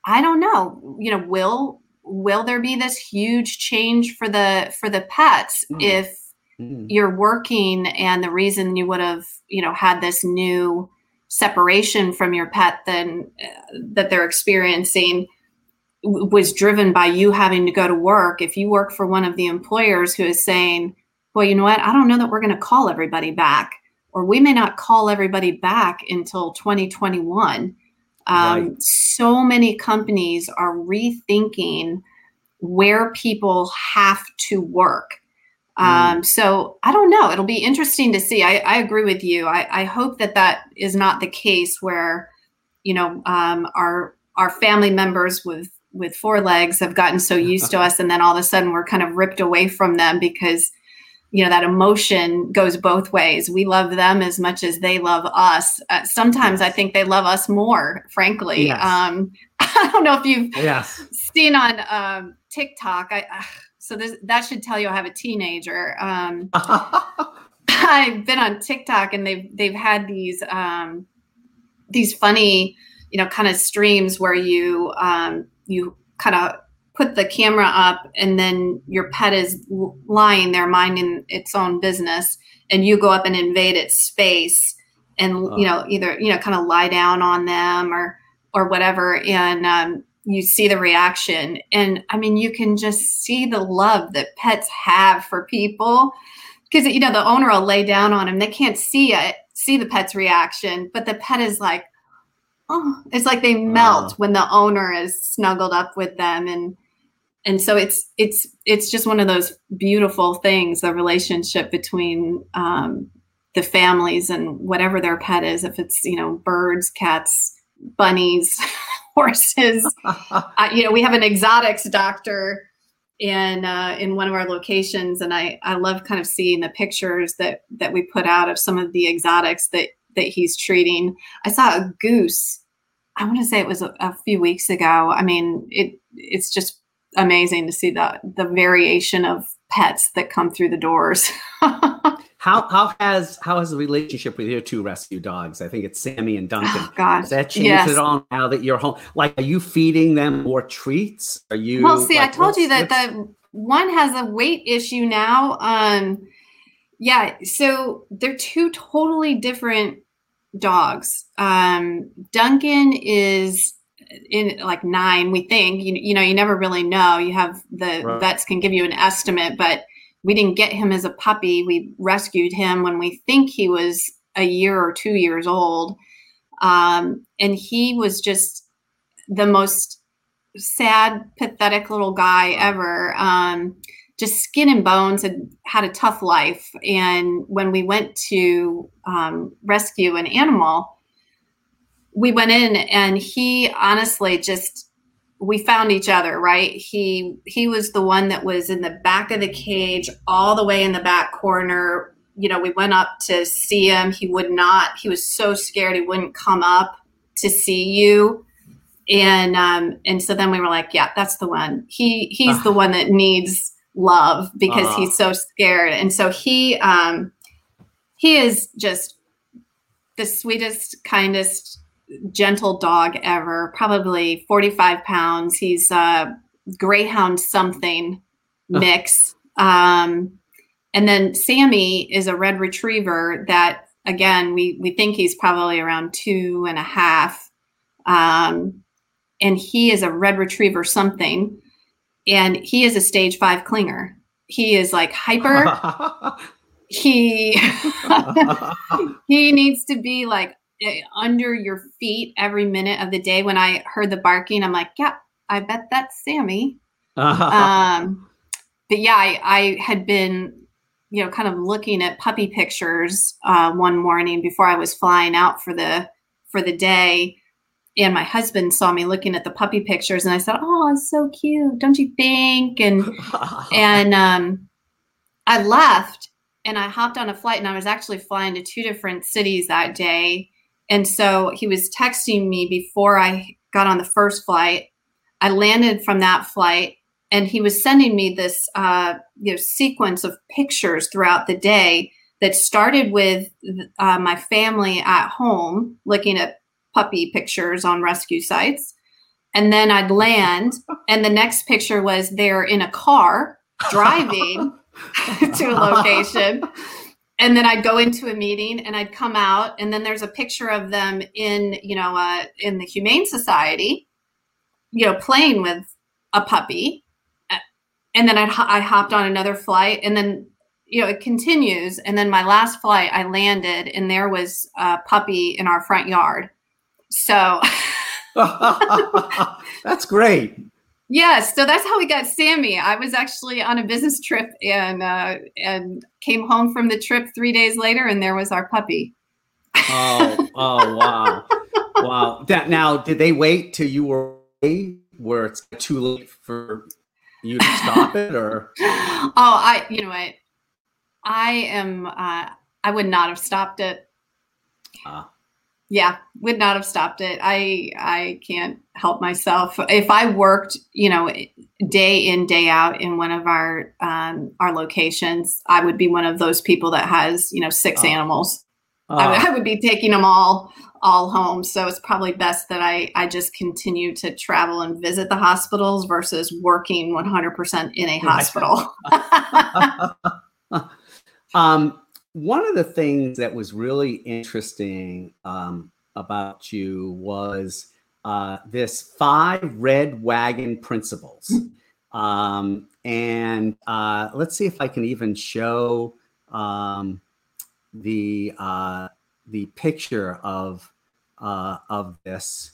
i don't know you know will will there be this huge change for the for the pets Mm. if Mm. you're working and the reason you would have you know had this new separation from your pet then uh, that they're experiencing was driven by you having to go to work if you work for one of the employers who is saying well you know what i don't know that we're going to call everybody back or we may not call everybody back until 2021 um, Right. so many companies are rethinking where people have to work um, so I don't know. It'll be interesting to see. I, I agree with you. I, I hope that that is not the case where, you know, um, our our family members with with four legs have gotten so used to [LAUGHS] us, and then all of a sudden we're kind of ripped away from them because, you know, that emotion goes both ways. We love them as much as they love us. Uh, sometimes I think they love us more. Frankly, Yes. um, [LAUGHS] I don't know if you've Yes. seen on um, TikTok. I uh, so this, that should tell you I have a teenager. Um, [LAUGHS] I've been on TikTok and they've they've had these um, these funny, you know, kind of streams where you um, you kind of put the camera up and then your pet is lying there minding its own business and you go up and invade its space and Oh. you know either you know kind of lie down on them or or whatever and um, you see the reaction and i mean you can just see the love that pets have for people because you know the owner will lay down on them they can't see it see the pet's reaction but the pet is like oh it's like they melt Wow. when the owner is snuggled up with them and and so it's it's it's just one of those beautiful things the relationship between um, the families and whatever their pet is if it's you know birds cats bunnies [LAUGHS] horses [LAUGHS] uh, you know we have an exotics doctor in uh, in one of our locations and i i love kind of seeing the pictures that that we put out of some of the exotics that that he's treating i saw a goose i want to say it was a, a few weeks ago i mean it it's just amazing to see the the variation of pets that come through the doors [LAUGHS] How how has how has the relationship with your two rescue dogs? I think it's Sammy and Duncan. oh gosh Has that changed yes. at all now that you're home? Like, are you feeding them more treats? Are you? Well, see, I told you that the one has a weight issue now. Um, yeah, so they're two totally different dogs. Um, Duncan is in like nine, we think. You, you know, you never really know. You have the Right. vets can give you an estimate, but we didn't get him as a puppy. We rescued him when we think he was a year or two years old. Um, and he was just the most sad, pathetic little guy ever. Um, just skin and bones and had a tough life. And when we went to um, rescue an animal, we went in and he honestly just we found each other right? He he was the one that was in the back of the cage all the way in the back corner. You know we went up to see him. He would not he was so scared he wouldn't come up to see you. And um and so then we were like yeah that's the one. He he's the one that needs love because Ah. he's so scared. And so he um he is just the sweetest kindest gentle dog ever probably 45 pounds. He's a greyhound something mix. Um and then sammy is a red retriever that again we we think he's probably around two and a half. Um and he is a red retriever something and he is a stage five clinger. He is like hyper. [LAUGHS] He [LAUGHS] he needs to be like under your feet every minute of the day. When i heard the barking i'm like yeah i bet that's sammy. [LAUGHS] Um but yeah I, I had been you know kind of looking at puppy pictures uh, one morning before i was flying out for the for the day and my husband saw me looking at the puppy pictures and i said oh it's so cute don't you think and [LAUGHS] and um, I left and I hopped on a flight and I was actually flying to two different cities that day. And so he was texting me before I got on the first flight. I landed from that flight and he was sending me this uh, you know sequence of pictures throughout the day that started with uh, my family at home looking at puppy pictures on rescue sites. And then I'd land, and the next picture was they're in a car [LAUGHS] driving [LAUGHS] to a location. And then I'd go into a meeting and I'd come out, and then there's a picture of them in, you know, uh, in the Humane Society, you know, playing with a puppy. And then I'd, I hopped on another flight, and then, you know, it continues. And then my last flight, I landed, and there was a puppy in our front yard. So, [LAUGHS] That's great. Yes, so that's how we got Sammy. I was actually on a business trip and uh, and came home from the trip three days later, and there was our puppy. Oh, oh, wow, wow. That, now, did they wait till you were away, where it's too late for you to stop it, or? oh, I you know what? I am. Uh, I would not have stopped it. Ah. Yeah, would not have stopped it. I I can't help myself. If I worked, you know, day in day out in one of our um, our locations, I would be one of those people that has you know six Oh. animals. I, would, Ah, would be taking them all all home. So it's probably best that I I just continue to travel and visit the hospitals versus working 100% in a hospital. [LAUGHS] [LAUGHS] um, one of the things that was really interesting um, about you was uh, this five red wagon principles. Um, and uh, let's see if I can even show um, the uh, the picture of uh, of this,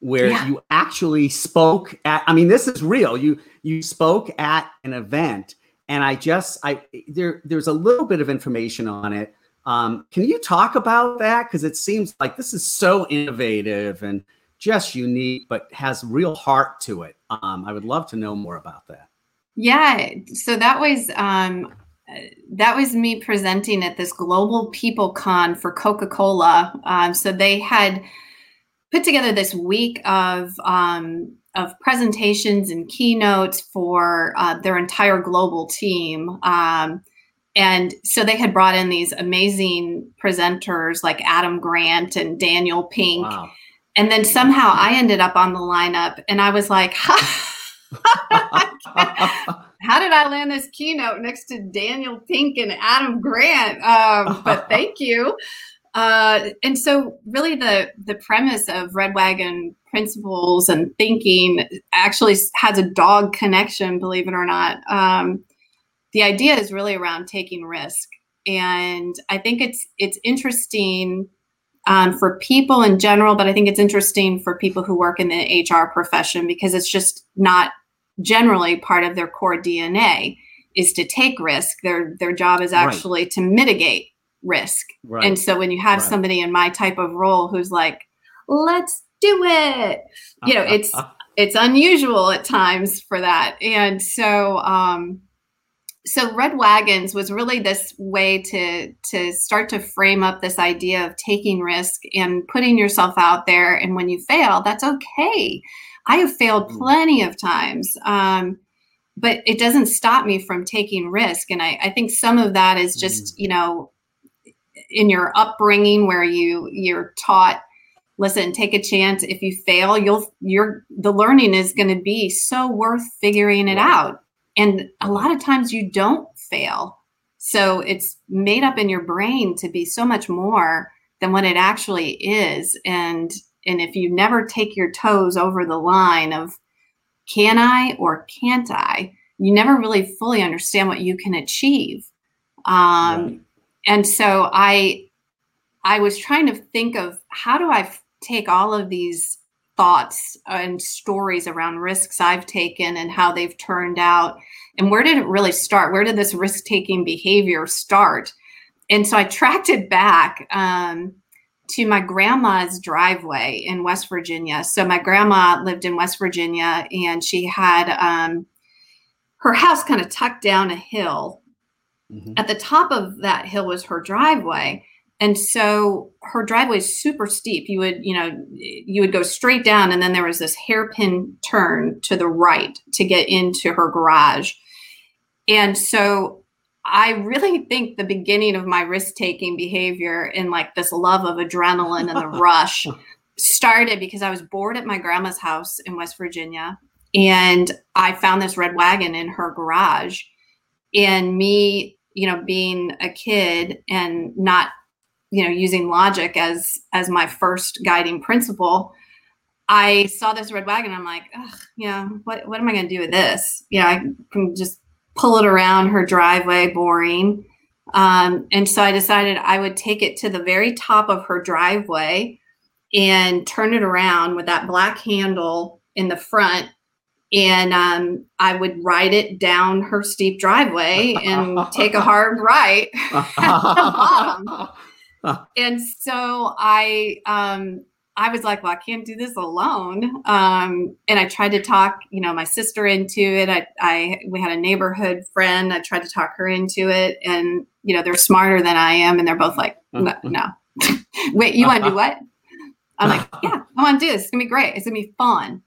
where yeah. you actually spoke at. I mean, this is real. You you spoke at an event, and I just I there there's a little bit of information on it. Um, can you talk about that? Because it seems like this is so innovative and just unique, but has real heart to it. Um, I would love to know more about that. Yeah, so that was um, that was me presenting at this global people con for Coca Cola. Um, so they had put together this week of um, of presentations and keynotes for uh, their entire global team. Um, and so they had brought in these amazing presenters like Adam Grant and Daniel Pink. Wow. And then somehow I ended up on the lineup and I was like, [LAUGHS] how did I land this keynote next to Daniel Pink and Adam Grant? Um, but thank you. Uh, and so really the the premise of red wagon principles and thinking actually has a dog connection believe it or not um, the idea is really around taking risk and i think it's it's interesting um, for people in general, but I think it's interesting for people who work in the HR profession because it's just not generally part of their core DNA is to take risk. Their their job is actually right. to mitigate risk. Right. And so when you have right. somebody in my type of role who's like, "Let's do it," you know, it's [LAUGHS] it's unusual at times for that. And so um, so red wagons was really this way to to start to frame up this idea of taking risk and putting yourself out there and when you fail that's okay i have failed mm. plenty of times um, but it doesn't stop me from taking risk and i, I think some of that is just mm. you know in your upbringing where you you're taught listen take a chance if you fail you'll you're the learning is going to be so worth figuring it out and a lot of times you don't fail. So it's made up in your brain to be so much more than what it actually is. And and if you never take your toes over the line of can I or can't I, you never really fully understand what you can achieve. Um, right. And so I I was trying to think of how do I take all of these thoughts and stories around risks I've taken and how they've turned out. And where did it really start? Where did this risk taking behavior start? And so I tracked it back um, to my grandma's driveway in West Virginia. So my grandma lived in West Virginia and she had um, her house kind of tucked down a hill. Mm-hmm. At the top of that hill was her driveway and so her driveway is super steep. You would you know you would go straight down and then there was this hairpin turn to the right to get into her garage. And so i really think the beginning of my risk-taking behavior and like this love of adrenaline and the [LAUGHS] rush started because i was bored at my grandma's house in west virginia and i found this red wagon in her garage. And me you know being a kid and not you know using logic as as my first guiding principle i saw this red wagon i'm like yeah what, what am i going to do with this? You know i can just pull it around her driveway boring. Um, and so i decided i would take it to the very top of her driveway and turn it around with that black handle in the front and um, I would ride it down her steep driveway and take a hard right [LAUGHS] [LAUGHS] [LAUGHS] and so I um I was like, well, I can't do this alone. Um, and I tried to talk, you know, my sister into it. I, I, we had a neighborhood friend. I tried to talk her into it, and you know, they're smarter than I am, and they're both like, no. [LAUGHS] no. [LAUGHS] Wait, you want to do what? I'm like, yeah, I want to do this. It's gonna be great. It's gonna be fun.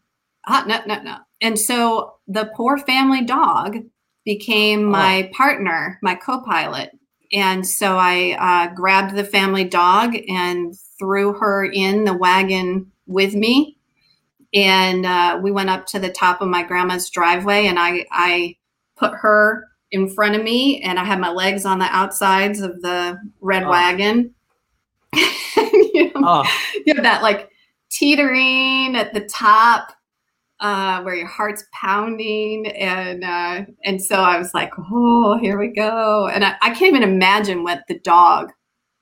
Uh, no, no, no. And so the poor family dog became oh. my partner, my co-pilot and so I uh, grabbed the family dog and threw her in the wagon with me. And uh, we went up to the top of my grandma's driveway, and I, I put her in front of me, and I had my legs on the outsides of the red oh. wagon. [LAUGHS] you, know, oh. you have that like teetering at the top uh, where your heart's pounding and uh, and so I was like, oh, here we go, and I, I can't even imagine what the dog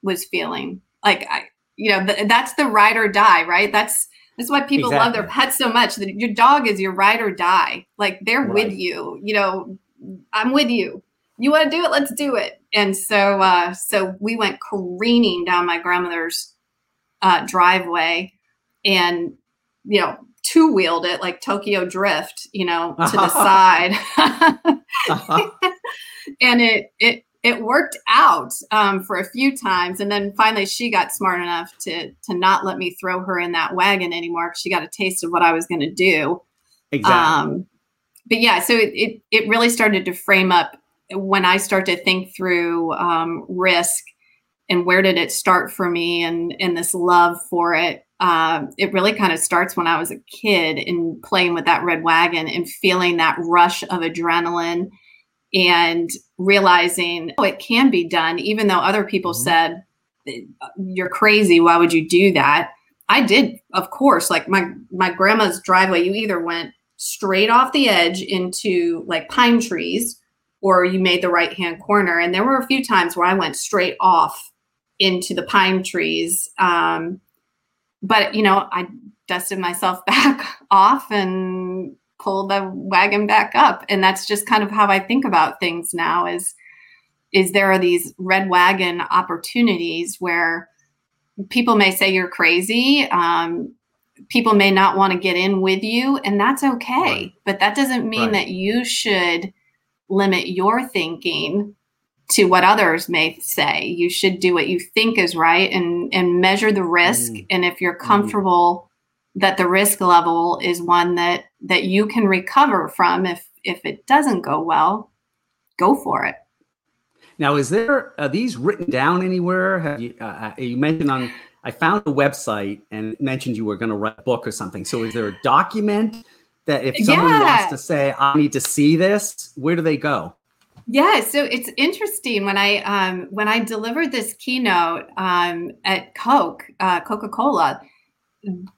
was feeling. Like I, you know, th- that's the ride or die, right? That's that's why people exactly. love their pets so much. That your dog is your ride or die. Like they're right. with you. You know, I'm with you. You want to do it? Let's do it. And so, uh, so we went careening down my grandmother's uh, driveway, and you know, two wheeled it like Tokyo Drift, you know, to the [LAUGHS] side. uh-huh. [LAUGHS] and it it it worked out um, for a few times, and then finally she got smart enough to to not let me throw her in that wagon anymore. She got a taste of what I was going to do. Exactly. Um, but yeah, so it, it it really started to frame up when I start to think through um, risk and where did it start for me and and this love for it uh, it really kind of starts when I was a kid in playing with that red wagon and feeling that rush of adrenaline and realizing oh, it can be done, even though other people mm-hmm. said, You're crazy. Why would you do that? I did, of course. Like my my grandma's driveway, you either went straight off the edge into like pine trees or you made the right hand corner. And there were a few times where I went straight off into the pine trees. Um, but you know, I dusted myself [LAUGHS] back off and pulled the wagon back up. And that's just kind of how I think about things now is is there are these red wagon opportunities where people may say you're crazy. Um, people may not want to get in with you, and that's okay. Right. But that doesn't mean right. that you should limit your thinking to what others may say. You should do what you think is right and and measure the risk. Mm. And if you're mm. comfortable mm. that the risk level is one that that you can recover from if if it doesn't go well, go for it. Now, is there are these written down anywhere? Have you uh, uh you mentioned on I found a website and mentioned you were going to write a book or something. So, is there a document that if someone yeah. wants to say I need to see this, where do they go? Yeah, so it's interesting when I um, when I delivered this keynote um, at Coke, uh, Coca Cola.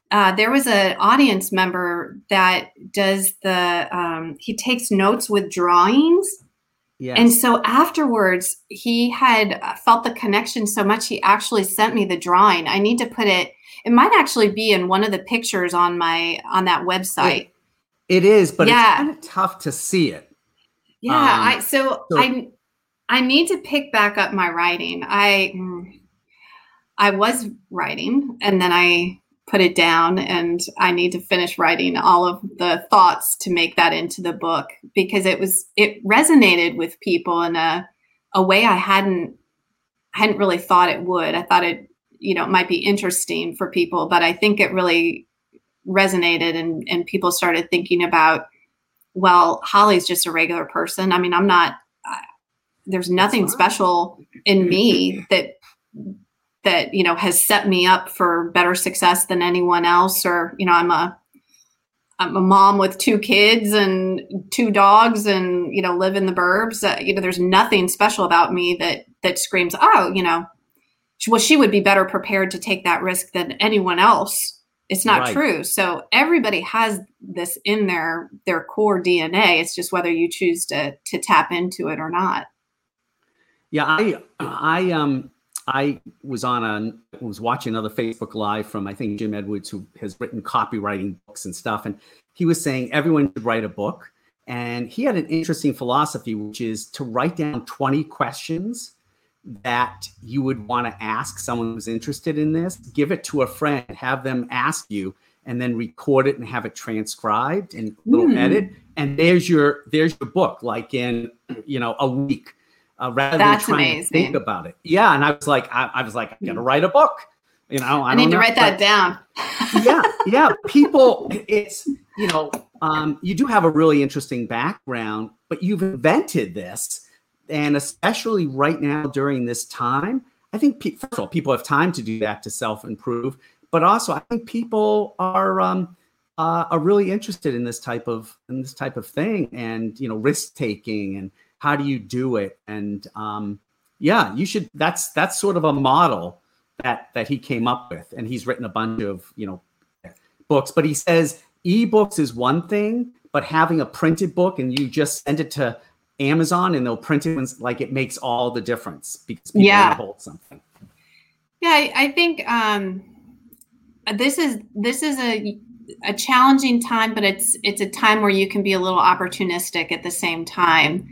Uh, there was an audience member that does the um, he takes notes with drawings. Yeah. And so afterwards, he had felt the connection so much he actually sent me the drawing. I need to put it. It might actually be in one of the pictures on my on that website. it, it is, but yeah. it's kind of tough to see it. Yeah, um, I so, so I I need to pick back up my writing. I I was writing and then I put it down and I need to finish writing all of the thoughts to make that into the book because it was it resonated with people in a a way I hadn't hadn't really thought it would. I thought it you know it might be interesting for people, but I think it really resonated and and people started thinking about well, Holly's just a regular person. I mean, I'm not, uh, there's nothing special in me [LAUGHS] that, that, you know, has set me up for better success than anyone else. Or, you know, I'm a, I'm a mom with two kids and two dogs and, you know, live in the burbs. Uh, you know, there's nothing special about me that, that screams, oh, you know, well, she would be better prepared to take that risk than anyone else it's not right. true. So everybody has this in their their core dna it's just whether you choose to to tap into it or not. Yeah i i um i was on a was watching another facebook live from i think jim edwards who has written copywriting books and stuff and he was saying everyone should write a book. And he had an interesting philosophy which is to write down 20 questions that you would want to ask someone who's interested in this, give it to a friend, have them ask you, and then record it and have it transcribed and little mm. edit. And there's your there's your book, like in you know a week, uh, rather That's than trying amazing. to think about it. Yeah, and I was like, I, I was like, I'm gonna write a book. You know, I, I need to write that down. yeah, [LAUGHS] yeah. People, it's you know, um, you do have a really interesting background, but you've invented this and especially right now during this time, I think pe- first of all, people have time to do that to self improve, but also I think people are um, uh, are really interested in this type of in this type of thing, and you know, risk taking and how do you do it? And um, yeah you should that's that's sort of a model that that he came up with. And he's written a bunch of you know books but he says ebooks is one thing but having a printed book and you just send it to amazon and they'll print it like it makes all the difference because people yeah hold something yeah I, I think um this is this is a a challenging time but it's it's a time where you can be a little opportunistic at the same time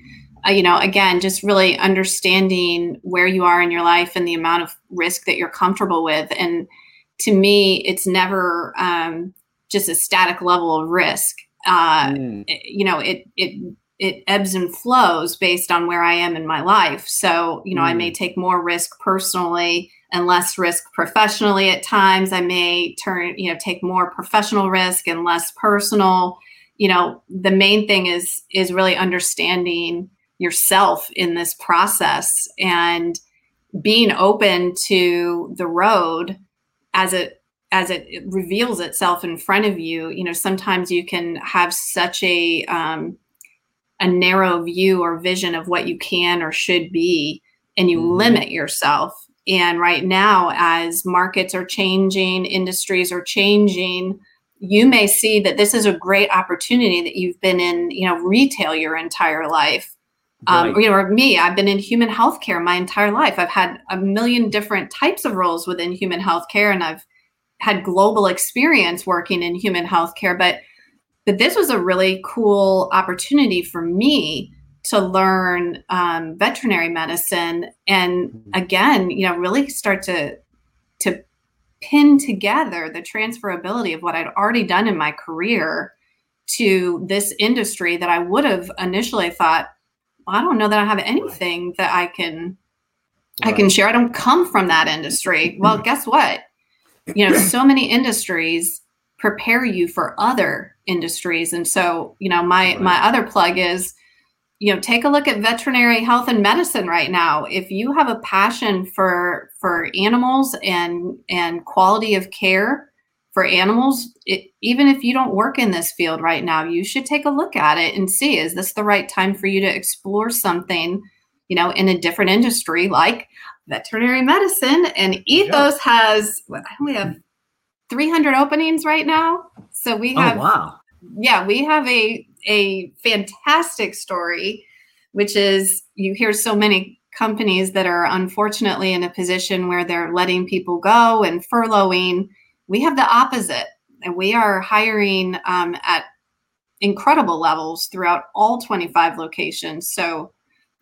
uh, you know, again, just really understanding where you are in your life and the amount of risk that you're comfortable with. And to me, it's never um, just a static level of risk. Uh, mm. You know, it it it ebbs and flows based on where I am in my life. So, you know, mm. I may mm. take more risk personally and less risk professionally at times. I may turn, you know, take more professional risk and less personal. You know, the main thing is is really understanding yourself in this process and being open to the road as it as it, reveals itself in front of you you know sometimes you can have such a um, a narrow view or vision of what you can or should be and you mm-hmm. limit yourself and right now as markets are changing industries are changing you may see that this is a great opportunity that you've been in you know retail your entire life um, right. you know, or me, I've been in human healthcare my entire life. I've had a million different types of roles within human healthcare, and I've had global experience working in human healthcare. But but this was a really cool opportunity for me to learn um, veterinary medicine, and mm-hmm. again, you know, really start to to pin together the transferability of what I'd already done in my career to this industry that I would have initially thought I don't know that I have anything that I can right. I can share. I don't come from that industry. Well, [LAUGHS] guess what? You know, so many industries prepare you for other industries. And so, you know, my right. my other plug is you know take a look at veterinary health and medicine right now if you have a passion for for animals and and quality of care for animals, it, even if you don't work in this field right now, you should take a look at it and see is this the right time for you to explore something, you know, in a different industry like veterinary medicine. And Ethos yeah. has, only have 300 openings right now. So we oh, have, oh, wow. yeah, we have a, a fantastic story, which is you hear so many companies that are unfortunately in a position where they're letting people go and furloughing we have the opposite, and we are hiring um, at incredible levels throughout all 25 locations. So,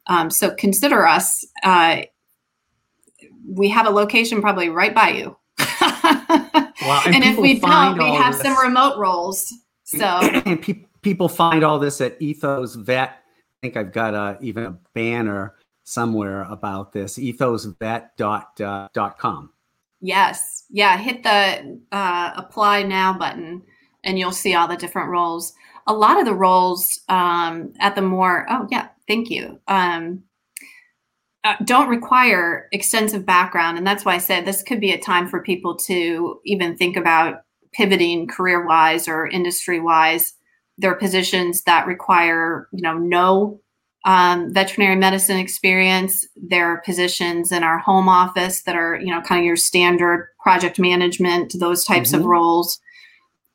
um, so consider us. Uh, we have a location probably right by you. [LAUGHS] wow. And, and if we don't, we have this. some remote roles. So, [CLEARS THROAT] people find all this at Ethos Vet. I think I've got a, even a banner somewhere about this ethosvet.com. Uh, .com. Yes. Yeah. Hit the uh, apply now button and you'll see all the different roles. A lot of the roles um, at the more, oh, yeah, thank you. Um, uh, don't require extensive background. And that's why I said this could be a time for people to even think about pivoting career wise or industry wise. There are positions that require, you know, no um, veterinary medicine experience. There are positions in our home office that are, you know, kind of your standard project management, those types mm-hmm. of roles.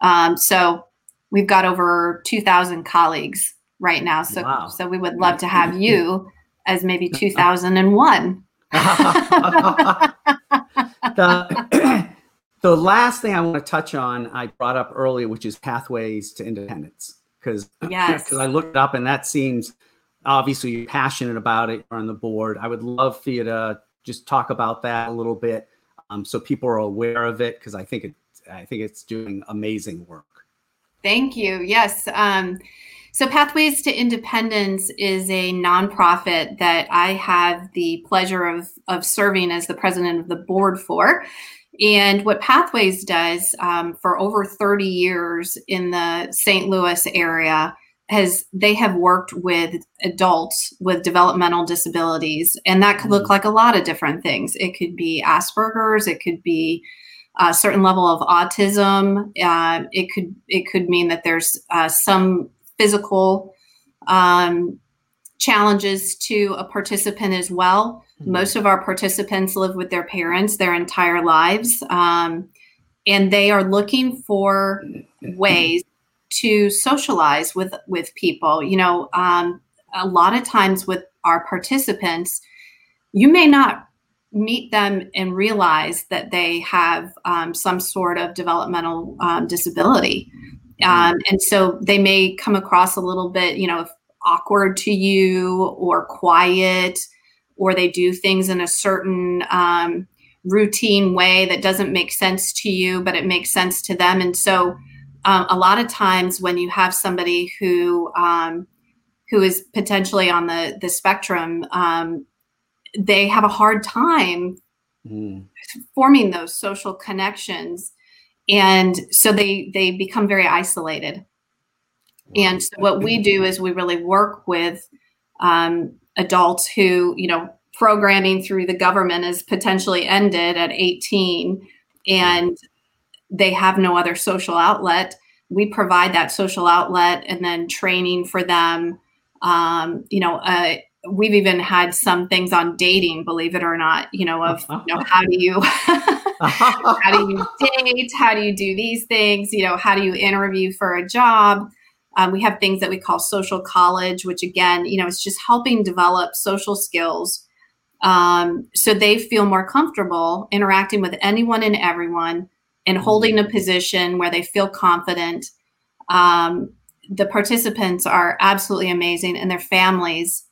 Um, so we've got over 2,000 colleagues right now. So, wow. so we would love to have you as maybe 2001. [LAUGHS] the, [CLEARS THROAT] the last thing I want to touch on, I brought up earlier, which is pathways to independence. Because [CLEARS THROAT] yes. I looked up and that seems – obviously you're passionate about it. You're on the board. I would love for you to just talk about that a little bit, um, so people are aware of it because I think it, I think it's doing amazing work. Thank you. Yes. Um, so Pathways to Independence is a nonprofit that I have the pleasure of of serving as the president of the board for. And what Pathways does um, for over 30 years in the St. Louis area has they have worked with adults with developmental disabilities and that could look mm-hmm. like a lot of different things it could be asperger's it could be a certain level of autism uh, it could it could mean that there's uh, some physical um, challenges to a participant as well. Mm-hmm. Most of our participants live with their parents their entire lives, um, and they are looking for ways to socialize with with people. You know, um, a lot of times with our participants, you may not meet them and realize that they have um, some sort of developmental um, disability. Mm-hmm. Um, and so they may come across a little bit, you know, awkward to you or quiet, or they do things in a certain um, routine way that doesn't make sense to you, but it makes sense to them. And so um, a lot of times when you have somebody who um, who is potentially on the the spectrum, they have a hard time mm. forming those social connections and so they they become very isolated. And so what we do is we really work with um, adults who you know programming through the government is potentially ended at 18 and they have no other social outlet. We provide that social outlet and then training for them. Um, you know uh, we've even had some things on dating, believe it or not, you know, of you know, how do you [LAUGHS] [LAUGHS] how do you date? How do you do these things? You know, how do you interview for a job? Um, we have things that we call social college, which again, you know, it's just helping develop social skills um, so they feel more comfortable interacting with anyone and everyone and holding a mm-hmm. position where they feel confident. Um, the participants are absolutely amazing and their families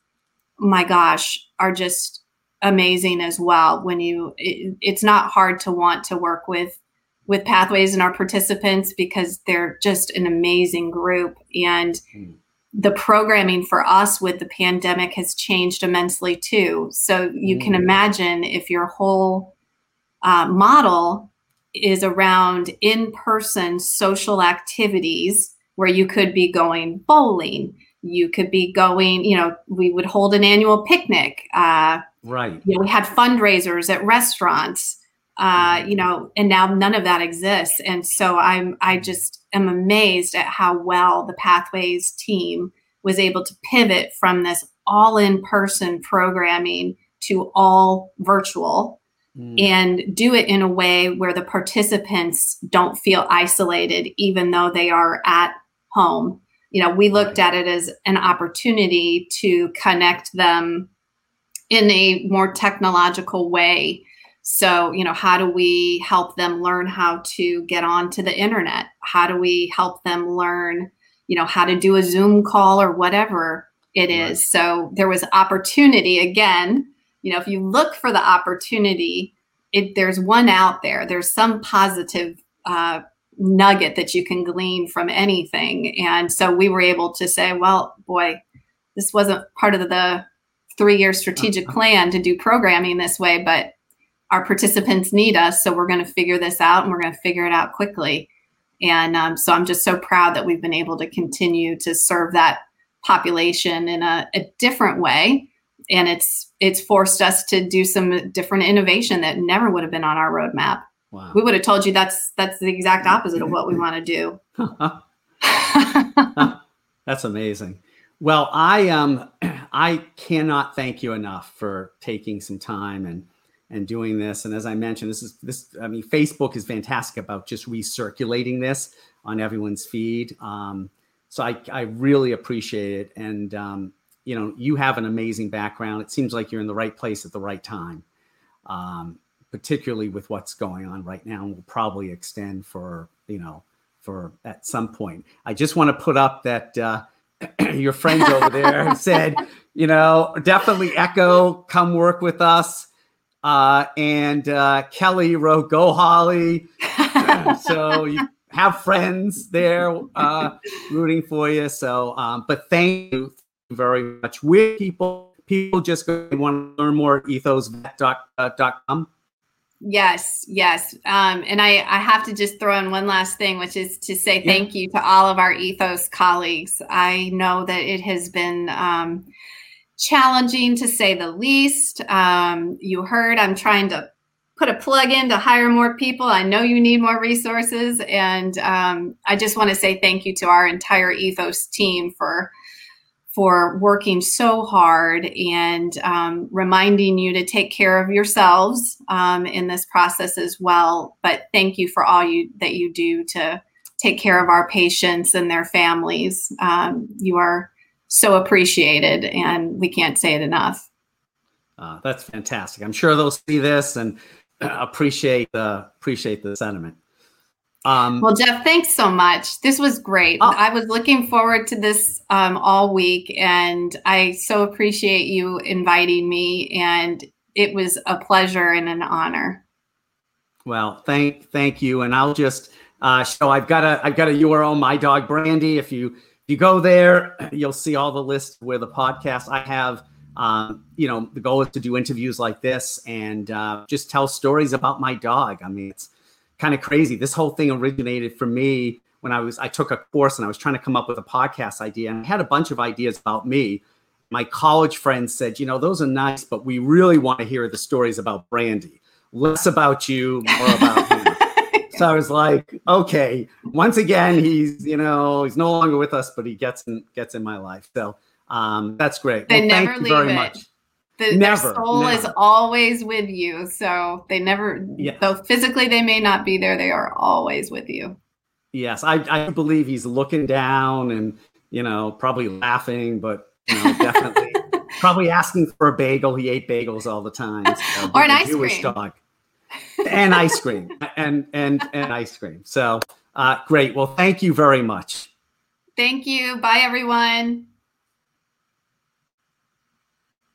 my gosh, are just amazing as well. When you, it, it's not hard to want to work with with Pathways and our participants because they're just an amazing group and. Mm. The programming for us with the pandemic has changed immensely too. So you can imagine if your whole uh, model is around in person social activities where you could be going bowling, you could be going you know we would hold an annual picnic uh, right. You know, we had fundraisers at restaurants uh, you know and now none of that exists. And so i'm i just am amazed at how well the pathways team was able to pivot from this all in person programming to all virtual mm. and do it in a way where the participants don't feel isolated even though they are at home. You know, we looked at it as an opportunity to connect them in a more technological way. So, you know, how do we help them learn how to get onto the internet? How do we help them learn, you know, how to do a Zoom call or whatever it is? Right. So, there was opportunity again. You know, if you look for the opportunity, it, there's one out there. There's some positive uh, nugget that you can glean from anything. And so we were able to say, well, boy, this wasn't part of the three year strategic uh-huh. plan to do programming this way, but our participants need us. So we're going to figure this out and we're going to figure it out quickly. And um, so I'm just so proud that we've been able to continue to serve that population in a, a different way. And it's it's forced us to do some different innovation that never would have been on our roadmap. Wow. We would have told you that's that's the exact opposite of what we [LAUGHS] want to do. [LAUGHS] [LAUGHS] that's amazing. Well, I um [CLEARS THROAT] I cannot thank you enough for taking some time and and doing this. And as I mentioned, this is this. I mean, Facebook is fantastic about just recirculating this on everyone's feed. Um, so I I really appreciate it. And um, you know, you have an amazing background. It seems like you're in the right place at the right time. Um, particularly with what's going on right now, and will probably extend for you know for at some point. I just want to put up that uh, [CLEARS THROAT] your friends over there [LAUGHS] said, you know, definitely Echo, come work with us. Uh, and uh, Kelly wrote, "Go Holly." [LAUGHS] so you have friends there uh, rooting for you. So, um, but thank you very much. Where people people just go want to learn more ethosvet.com. Yes, yes. Um, and I, I have to just throw in one last thing, which is to say thank you to all of our ethos colleagues. I know that it has been um, challenging to say the least. Um, you heard I'm trying to put a plug in to hire more people. I know you need more resources. And um, I just want to say thank you to our entire ethos team for for working so hard and um, reminding you to take care of yourselves um, in this process as well. But thank you for all you that you do to take care of our patients and their families. Um, you are so appreciated, and we can't say it enough. Uh, that's fantastic. I'm sure they'll see this and [CLEARS THROAT] appreciate the appreciate the sentiment. Um, well, Jeff, thanks so much. This was great. Oh. I was looking forward to this um, all week, and I so appreciate you inviting me. And it was a pleasure and an honor. Well, thank thank you. And I'll just uh, show. I've got a I've got a URL, my dog Brandy. If you if you go there, [CLEARS THROAT] you'll see all the lists where the podcast I have. Um, you know, the goal is to do interviews like this and uh, just tell stories about my dog. I mean, it's kind of crazy. This whole thing originated for me when I was I took a course and I was trying to come up with a podcast idea and I had a bunch of ideas about me. My college friends said, "You know, those are nice, but we really want to hear the stories about Brandy. Less about you, more about him." [LAUGHS] so I was like, "Okay." Once again, he's you know he's no longer with us, but he gets in gets in my life. So um, that's great. They well, never thank you very it. much. The, never, their soul never. is always with you. So they never, yeah. though physically they may not be there, they are always with you. Yes, I, I believe he's looking down and, you know, probably laughing, but, you know, definitely [LAUGHS] probably asking for a bagel. He ate bagels all the time. So [LAUGHS] or an ice Jewish cream. Dog. and ice cream and, and, and ice cream. So uh, great. Well, thank you very much. Thank you. Bye, everyone.